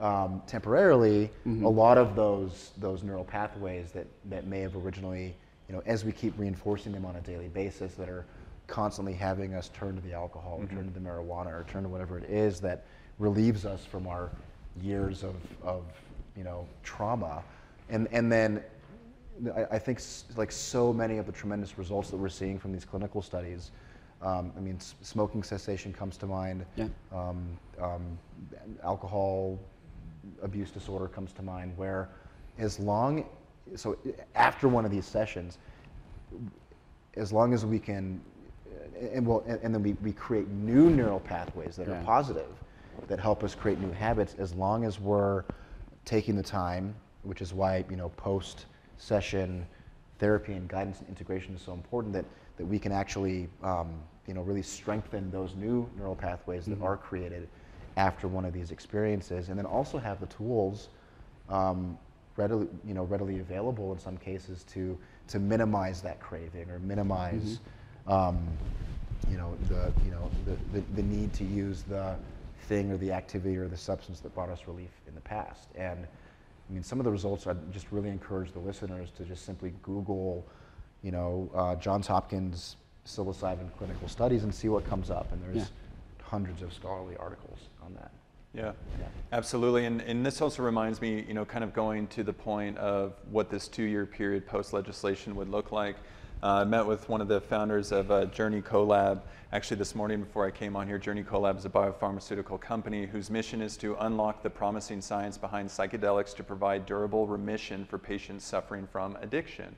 um, temporarily a lot of those those neural pathways that that may have originally, you know, as we keep reinforcing them on a daily basis, that are constantly having us turn to the alcohol or turn to the marijuana or turn to whatever it is that relieves us from our years of, of you know trauma. And and then I, I think s- like so many of the tremendous results that we're seeing from these clinical studies um, I mean s- smoking cessation comes to mind. Yeah. um, um, alcohol abuse disorder comes to mind where as long so after one of these sessions as long as we can, and, well, and, and then we, we create new neural pathways that Yeah. are positive, that help us create new habits, as long as we're taking the time, which is why you know post session therapy and guidance and integration is so important that, that we can actually um, you know really strengthen those new neural pathways that are created after one of these experiences, and then also have the tools um, readily, you know, readily available in some cases to, to minimize that craving or minimize, um, you know, the, you know, the, the, the need to use the thing or the activity or the substance that brought us relief in the past. And I mean, some of the results, I just really encourage the listeners to just simply Google, you know, uh, Johns Hopkins psilocybin clinical studies and see what comes up. And there's Yeah. hundreds of scholarly articles on that. Yeah, Yeah. absolutely. And, and this also reminds me, you know, kind of going to the point of what this two-year period post-legislation would look like. Uh, I met with one of the founders of uh, Journey CoLab actually this morning before I came on here. Journey CoLab is a biopharmaceutical company whose mission is to unlock the promising science behind psychedelics to provide durable remission for patients suffering from addiction.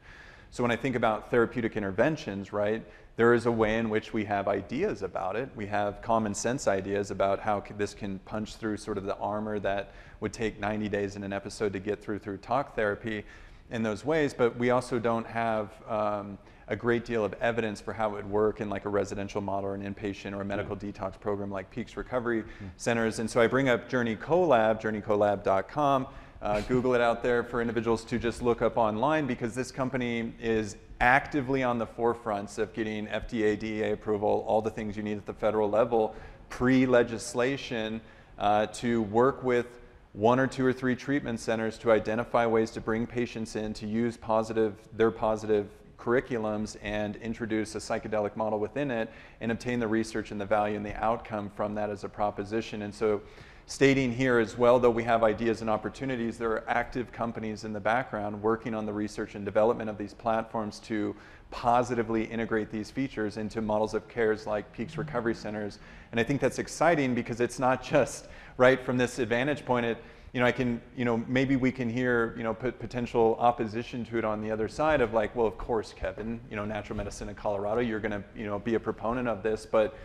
So when I think about therapeutic interventions, right, there is a way in which we have ideas about it. We have common sense ideas about how this can punch through sort of the armor that would take 90 days in an episode to get through through talk therapy in those ways, but we also don't have um, a great deal of evidence for how it would work in like a residential model or an inpatient or a medical detox program like Peaks Recovery Centers. And so I bring up Journey CoLab, journeycolab.com. Uh, Google it out there for individuals to just look up online because this company is actively on the forefronts of getting FDA, DEA approval, all the things you need at the federal level, pre legislation, uh, to work with one or two or three treatment centers to identify ways to bring patients in to use positive, their positive curriculums and introduce a psychedelic model within it and obtain the research and the value and the outcome from that as a proposition. And so stating here as well, though we have ideas and opportunities, there are active companies in the background working on the research and development of these platforms to positively integrate these features into models of cares like Peaks Recovery Centers. And I think that's exciting because it's not just right from this advantage point. It, you know, I can, you know, maybe we can hear, you know, pot- potential opposition to it on the other side of like, well, of course, Kevin, you know, natural medicine in Colorado, you're going to, you know, be a proponent of this, but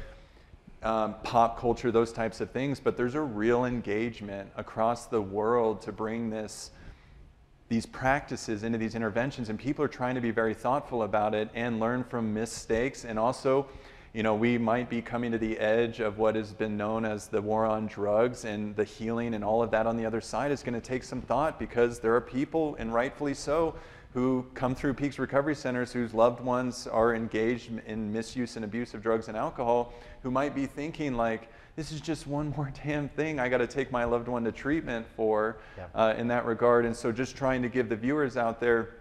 um, pop culture, those types of things. But there's a real engagement across the world to bring this, these practices into these interventions, and people are trying to be very thoughtful about it and learn from mistakes, and also. You know, we might be coming to the edge of what has been known as the war on drugs, and the healing and all of that on the other side is going to take some thought because there are people, and rightfully so, who come through Peaks Recovery Centers whose loved ones are engaged in misuse and abuse of drugs and alcohol, who might be thinking, like, this is just one more damn thing I got to take my loved one to treatment for Yeah. uh, in that regard. And so, just trying to give the viewers out there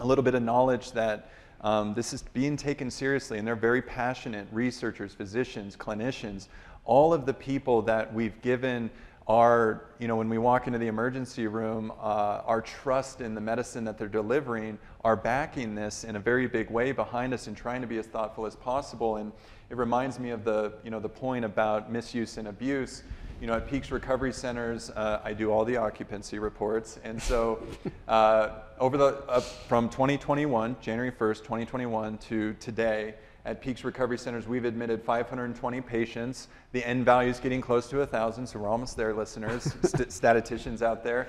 a little bit of knowledge that um, this is being taken seriously, and they're very passionate researchers, physicians, clinicians, all of the people that we've given our, you know, when we walk into the emergency room, uh, our trust in the medicine that they're delivering are backing this in a very big way behind us and trying to be as thoughtful as possible. And it reminds me of the, you know, the point about misuse and abuse you know, at Peaks Recovery Centers, uh, I do all the occupancy reports. And so uh, over the, uh, from 2021, January 1st, 2021 to today, at Peaks Recovery Centers, we've admitted 520 patients. The end value is getting close to 1,000, so we're almost there, listeners, st- statisticians out there.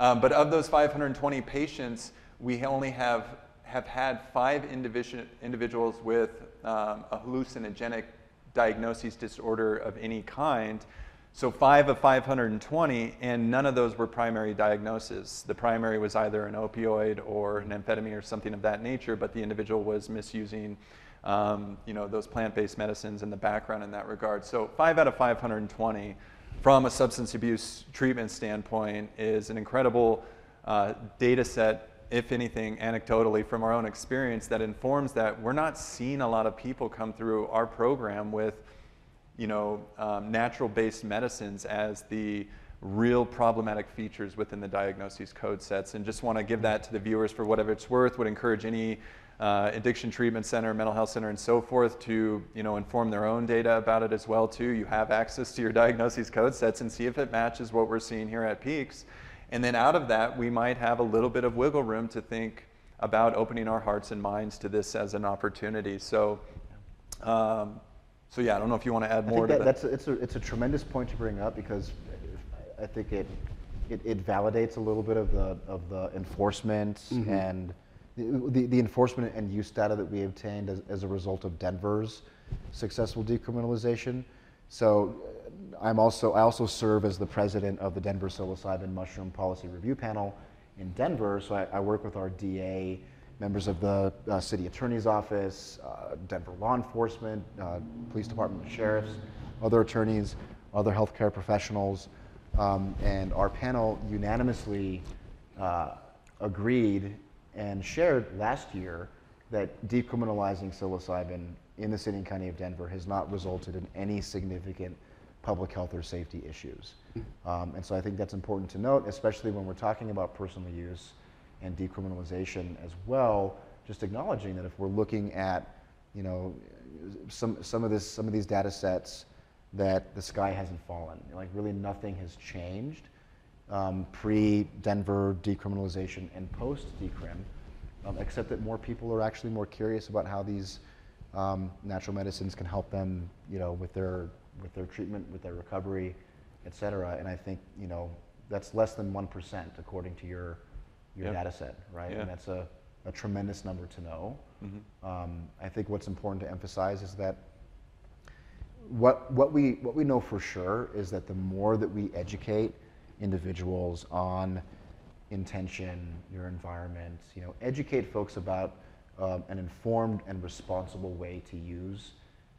Um, but of those 520 patients, we only have, have had five individu- individuals with um, a hallucinogenic diagnosis disorder of any kind. So five of 520, and none of those were primary diagnoses. The primary was either an opioid or an amphetamine or something of that nature, but the individual was misusing, um, you know, those plant-based medicines in the background in that regard. So five out of 520, from a substance abuse treatment standpoint, is an incredible uh, data set if anything, anecdotally from our own experience, that informs that we're not seeing a lot of people come through our program with you know, um, natural-based medicines as the real problematic features within the diagnoses code sets. And just want to give that to the viewers for whatever it's worth. Would encourage any uh, addiction treatment center, mental health center, and so forth to you know inform their own data about it as well too. You have access to your diagnoses code sets and see if it matches what we're seeing here at Peaks. And then out of that, we might have a little bit of wiggle room to think about opening our hearts and minds to this as an opportunity. So. Um, so yeah, I don't know if you want to add more I think to that, that. That's a, it's, a, it's a tremendous point to bring up because I think it, it, it validates a little bit of the, of the enforcement mm-hmm. and the, the, the, enforcement and use data that we obtained as, as a result of Denver's successful decriminalization. So I'm also, I also serve as the president of the Denver Psilocybin Mushroom Policy Review Panel in Denver. So I, I work with our DA members of the uh, city attorney's office, uh, Denver law enforcement, uh, police department, sheriffs, other attorneys, other healthcare professionals. Um, and our panel unanimously uh, agreed and shared last year that decriminalizing psilocybin in the city and county of Denver has not resulted in any significant public health or safety issues. Um, and so I think that's important to note, especially when we're talking about personal use and decriminalization as well, just acknowledging that if we're looking at, you know, some, some, of, this, some of these data sets, that the sky hasn't fallen. Like really nothing has changed um, pre-Denver decriminalization and post-decrim, um, except that more people are actually more curious about how these um, natural medicines can help them, you know, with their, with their treatment, with their recovery, et cetera. And I think, you know, that's less than 1% according to your your yep. data set, right? Yeah. And that's a, a tremendous number to know. Mm-hmm. Um, I think what's important to emphasize is that what, what, we, what we know for sure is that the more that we educate individuals on intention, your environment, you know, educate folks about um, an informed and responsible way to use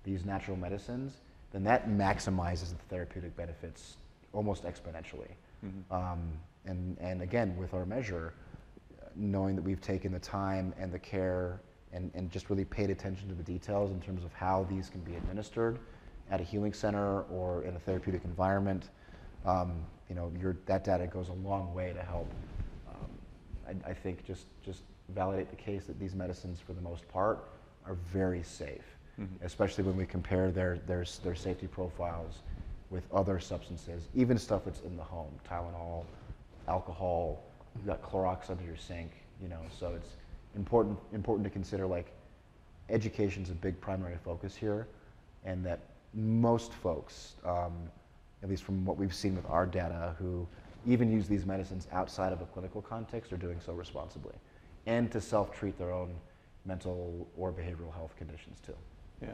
these natural medicines, then that maximizes the therapeutic benefits almost exponentially. Mm-hmm. Um, and, and again, with our measure, knowing that we've taken the time and the care and, and just really paid attention to the details in terms of how these can be administered at a healing center or in a therapeutic environment, um, you know, your, that data goes a long way to help, um, I, I, think, just, just validate the case that these medicines, for the most part, are very safe, mm-hmm. especially when we compare their, their, their safety profiles with other substances, even stuff that's in the home, Tylenol, alcohol, you've got Clorox under your sink, you know, so it's important, important to consider like education's a big primary focus here and that most folks, um, at least from what we've seen with our data, who even use these medicines outside of a clinical context are doing so responsibly and to self-treat their own mental or behavioral health conditions too. Yeah.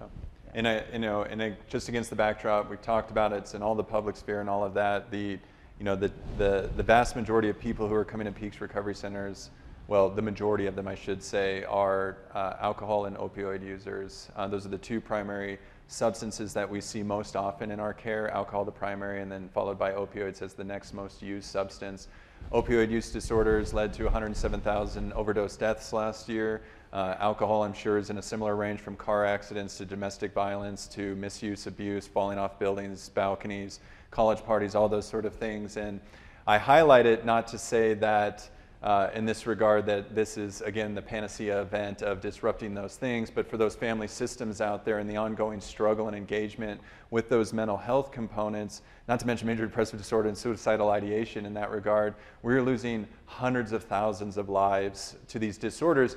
And I, you know, and I, just against the backdrop, we talked about it, it's in all the public sphere and all of that. The, you know, the, the, the vast majority of people who are coming to Peaks Recovery Centers, well, the majority of them, I should say, are uh, alcohol and opioid users. Uh, those are the two primary substances that we see most often in our care, alcohol the primary, and then followed by opioids as the next most used substance. opioid use disorders led to 107,000 overdose deaths last year. Uh, alcohol, I'm sure, is in a similar range from car accidents to domestic violence to misuse, abuse, falling off buildings, balconies, college parties, all those sort of things. And I highlight it not to say that uh, in this regard that this is, again, the panacea event of disrupting those things, but for those family systems out there and the ongoing struggle and engagement with those mental health components, not to mention major depressive disorder and suicidal ideation in that regard, we're losing hundreds of thousands of lives to these disorders.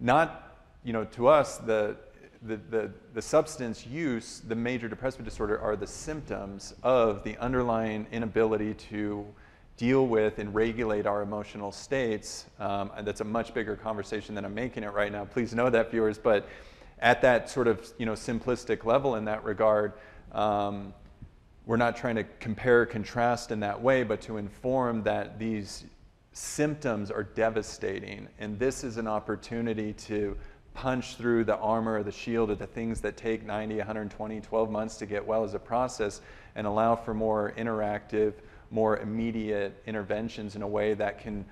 Not, you know, to us, the, the, the, the, substance use, the major depressive disorder, are the symptoms of the underlying inability to deal with and regulate our emotional states. Um, and that's a much bigger conversation than I'm making it right now. Please know that, viewers. But at that sort of you know simplistic level in that regard, um, we're not trying to compare contrast in that way, but to inform that these symptoms are devastating, and this is an opportunity to punch through the armor or the shield or the things that take 90, 120, 12 months to get well as a process and allow for more interactive more immediate interventions in a way that can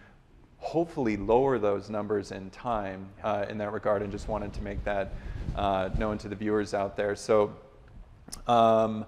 hopefully lower those numbers in time uh, in that regard and just wanted to make that uh, known to the viewers out there. So um,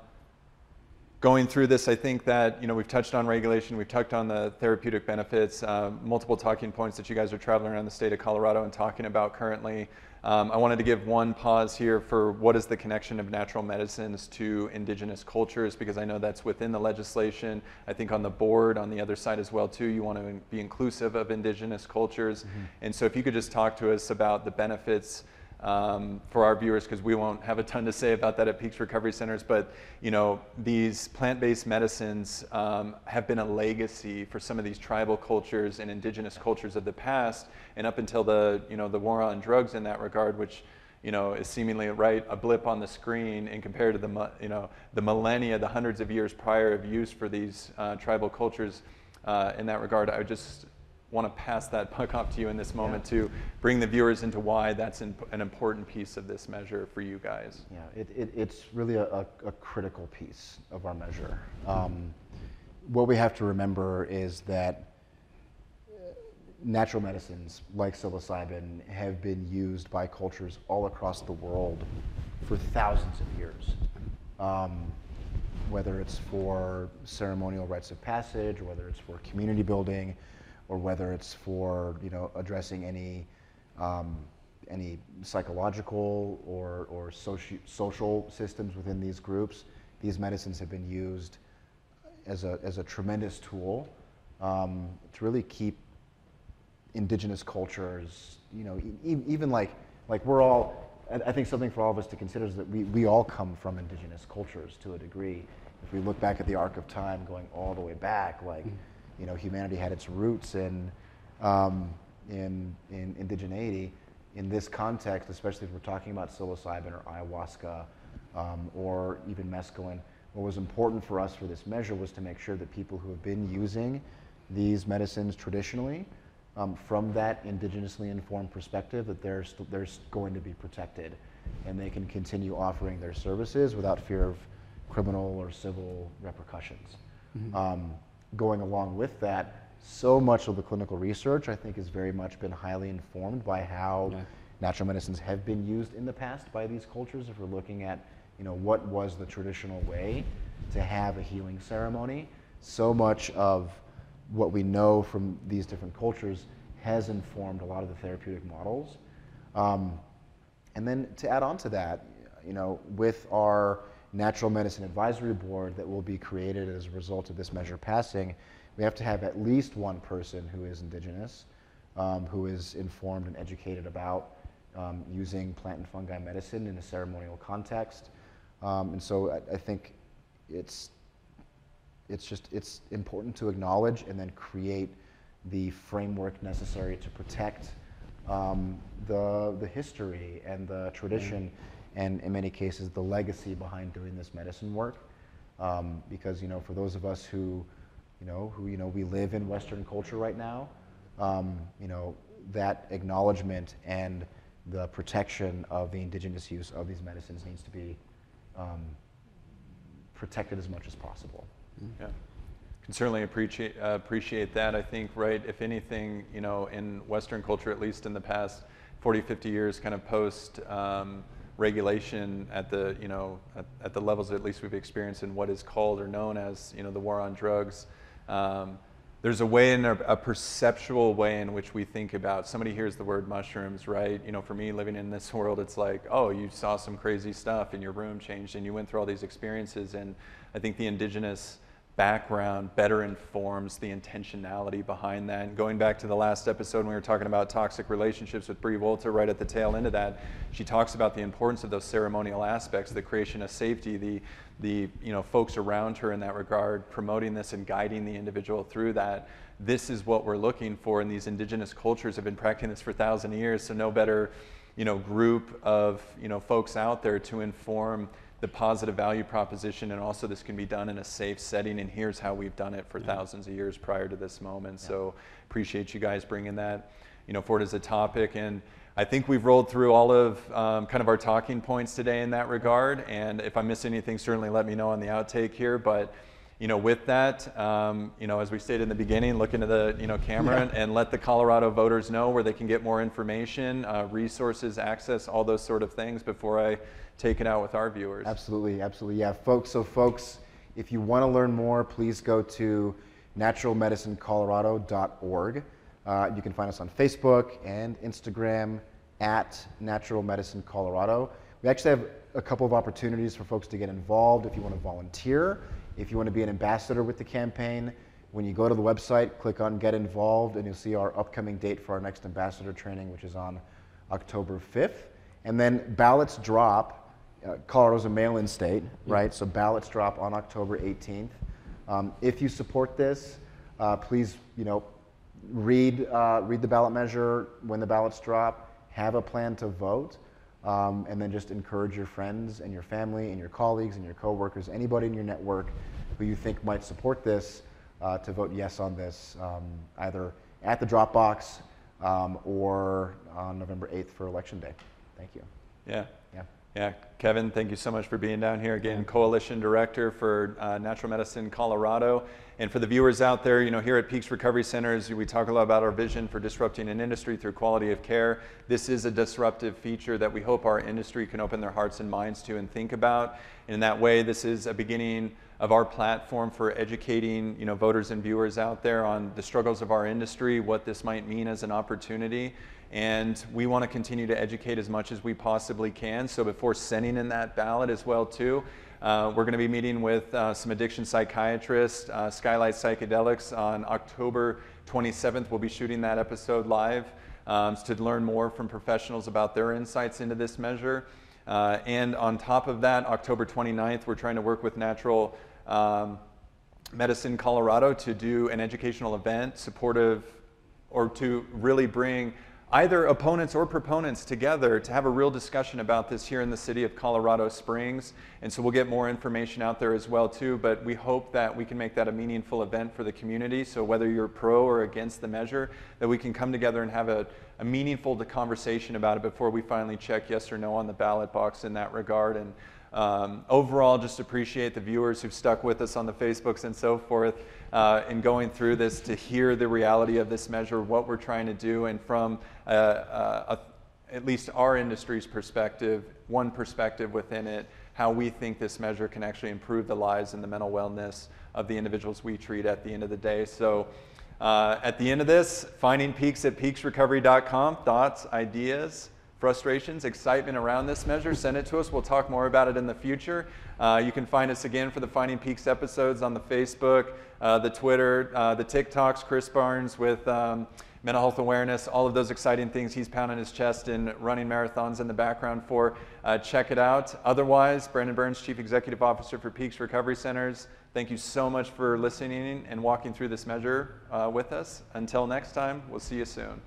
going through this, I think that you know we've touched on regulation, we've touched on the therapeutic benefits, uh, multiple talking points that you guys are traveling around the state of Colorado and talking about currently. Um, I wanted to give one pause here for what is the connection of natural medicines to indigenous cultures, because I know that's within the legislation. I think on the board, on the other side as well, too, you want to be inclusive of indigenous cultures. Mm-hmm. And so if you could just talk to us about the benefits um, for our viewers because we won't have a ton to say about that at Peaks Recovery Centers. But you know, these plant-based medicines um, have been a legacy for some of these tribal cultures and indigenous cultures of the past, and up until the you know the war on drugs in that regard, which you know is seemingly right a blip on the screen and compared to the you know the millennia, the hundreds of years prior of use for these uh, tribal cultures. Uh, in that regard, I would just want to pass that puck off to you in this moment yeah. to bring the viewers into why that's an important piece of this measure for you guys. Yeah, it, it, it's really a, a, a, critical piece of our measure. Um, what we have to remember is that natural medicines like psilocybin have been used by cultures all across the world for thousands of years. Um, whether it's for ceremonial rites of passage, whether it's for community building, or whether it's for you know addressing any um, any psychological or, or soci- social systems within these groups. These medicines have been used as a, as a tremendous tool um, to really keep indigenous cultures, you know, e- even like, like we're all, I think something for all of us to consider is that we, we all come from indigenous cultures to a degree. If we look back at the arc of time going all the way back, like, mm-hmm you know, humanity had its roots in, um, in, in indigeneity. In this context, especially if we're talking about psilocybin or ayahuasca um, or even mescaline, what was important for us for this measure was to make sure that people who have been using these medicines traditionally, um, from that indigenously informed perspective, that they're, st- they're going to be protected and they can continue offering their services without fear of criminal or civil repercussions. Mm-hmm. Um, going along with that, so much of the clinical research, I think, has very much been highly informed by how yeah. natural medicines have been used in the past by these cultures. If we're looking at, you know, what was the traditional way to have a healing ceremony, so much of what we know from these different cultures has informed a lot of the therapeutic models. Um, and then to add on to that, you know, with our Natural Medicine Advisory Board that will be created as a result of this measure passing, we have to have at least one person who is indigenous, um, who is informed and educated about um, using plant and fungi medicine in a ceremonial context. Um, and so I, I, think it's, it's just it's important to acknowledge and then create the framework necessary to protect um, the, the history and the tradition. Mm-hmm and in many cases the legacy behind doing this medicine work. Um, because you know, for those of us who, you know, who you know, we live in Western culture right now, um, you know, that acknowledgement and the protection of the indigenous use of these medicines needs to be um, protected as much as possible. Yeah. can certainly appreciate uh, appreciate that. I think, right, if anything, you know, in Western culture, at least in the past 40, 50 years, kind of post um, regulation at the, you know, at, at, the levels at least we've experienced in what is called or known as, you know, the war on drugs. Um, there's a way in a, a, perceptual way in which we think about somebody hears the word mushrooms right you know for me living in this world it's like oh you saw some crazy stuff and your room changed and you went through all these experiences and i think the indigenous background better informs the intentionality behind that. And going back to the last episode when we were talking about toxic relationships with Brie Volta, right at the tail end of that, she talks about the importance of those ceremonial aspects, the creation of safety, the the you know folks around her in that regard, promoting this and guiding the individual through that. This is what we're looking for, and these indigenous cultures have been practicing this for thousand years. So no better, you know, group of you know folks out there to inform the positive value proposition, and also this can be done in a safe setting. And here's how we've done it for yeah. thousands of years prior to this moment. Yeah. So appreciate you guys bringing that, you know, forward as a topic. And I think we've rolled through all of um, kind of our talking points today in that regard. And if I miss anything, certainly let me know on the outtake here. But you know, with that, um, you know, as we stated in the beginning, look into the you know camera yeah. and, and, let the Colorado voters know where they can get more information, uh, resources, access, all those sort of things before I take it out with our viewers. Absolutely, absolutely, yeah, folks. So, folks, if you want to learn more, please go to naturalmedicinecolorado.org. Uh, you can find us on Facebook and Instagram at Natural Medicine Colorado. We actually have a couple of opportunities for folks to get involved if you want to volunteer if you want to be an ambassador with the campaign, when you go to the website, click on Get Involved, and you'll see our upcoming date for our next ambassador training, which is on October 5th. And then ballots drop. Uh, Colorado's a mail in state, right? So ballots drop on October 18th. Um, if you support this, uh, please, you know, read, uh, read the ballot measure when the ballots drop, have a plan to vote. Um, and then just encourage your friends and your family and your colleagues and your coworkers, anybody in your network who you think might support this, uh, to vote yes on this, um, either at the Dropbox um, or on November 8th for Election Day. Thank you. Yeah. Yeah. Kevin, thank you so much for being down here again. Coalition Director for uh, Natural Medicine Colorado. And for the viewers out there, you know, here at Peaks Recovery Centers, we talk a lot about our vision for disrupting an industry through quality of care. This is a disruptive feature that we hope our industry can open their hearts and minds to and think about. And in that way, this is a beginning of our platform for educating, you know, voters and viewers out there on the struggles of our industry, what this might mean as an opportunity and we want to continue to educate as much as we possibly can. So before sending in that ballot as well too, uh, we're going to be meeting with uh, some addiction psychiatrists, uh, Skylight Psychedelics on October 27th. We'll be shooting that episode live um, to learn more from professionals about their insights into this measure. Uh, and on top of that, October 29th, we're trying to work with Natural um, Medicine Colorado to do an educational event supportive or to really bring either opponents or proponents together to have a real discussion about this here in the city of Colorado Springs. And so we'll get more information out there as well too, but we hope that we can make that a meaningful event for the community. So whether you're pro or against the measure, that we can come together and have a, a meaningful conversation about it before we finally check yes or no on the ballot box in that regard. And um, overall, just appreciate the viewers who've stuck with us on the Facebooks and so forth uh, in going through this to hear the reality of this measure, what we're trying to do, and from uh, uh, a, at least our industry's perspective, one perspective within it, how we think this measure can actually improve the lives and the mental wellness of the individuals we treat at the end of the day. So, uh, at the end of this, finding peaks at peaksrecovery.com, thoughts, ideas, frustrations, excitement around this measure, send it to us. We'll talk more about it in the future. Uh, you can find us again for the Finding Peaks episodes on the Facebook, uh, the Twitter, uh, the TikToks, Chris Barnes with um, mental health awareness, all of those exciting things he's pounding his chest and running marathons in the background for. Uh, check it out. Otherwise, Brandon Burns, Chief Executive Officer for Peaks Recovery Centers, thank you so much for listening and walking through this measure uh, with us. Until next time, we'll see you soon.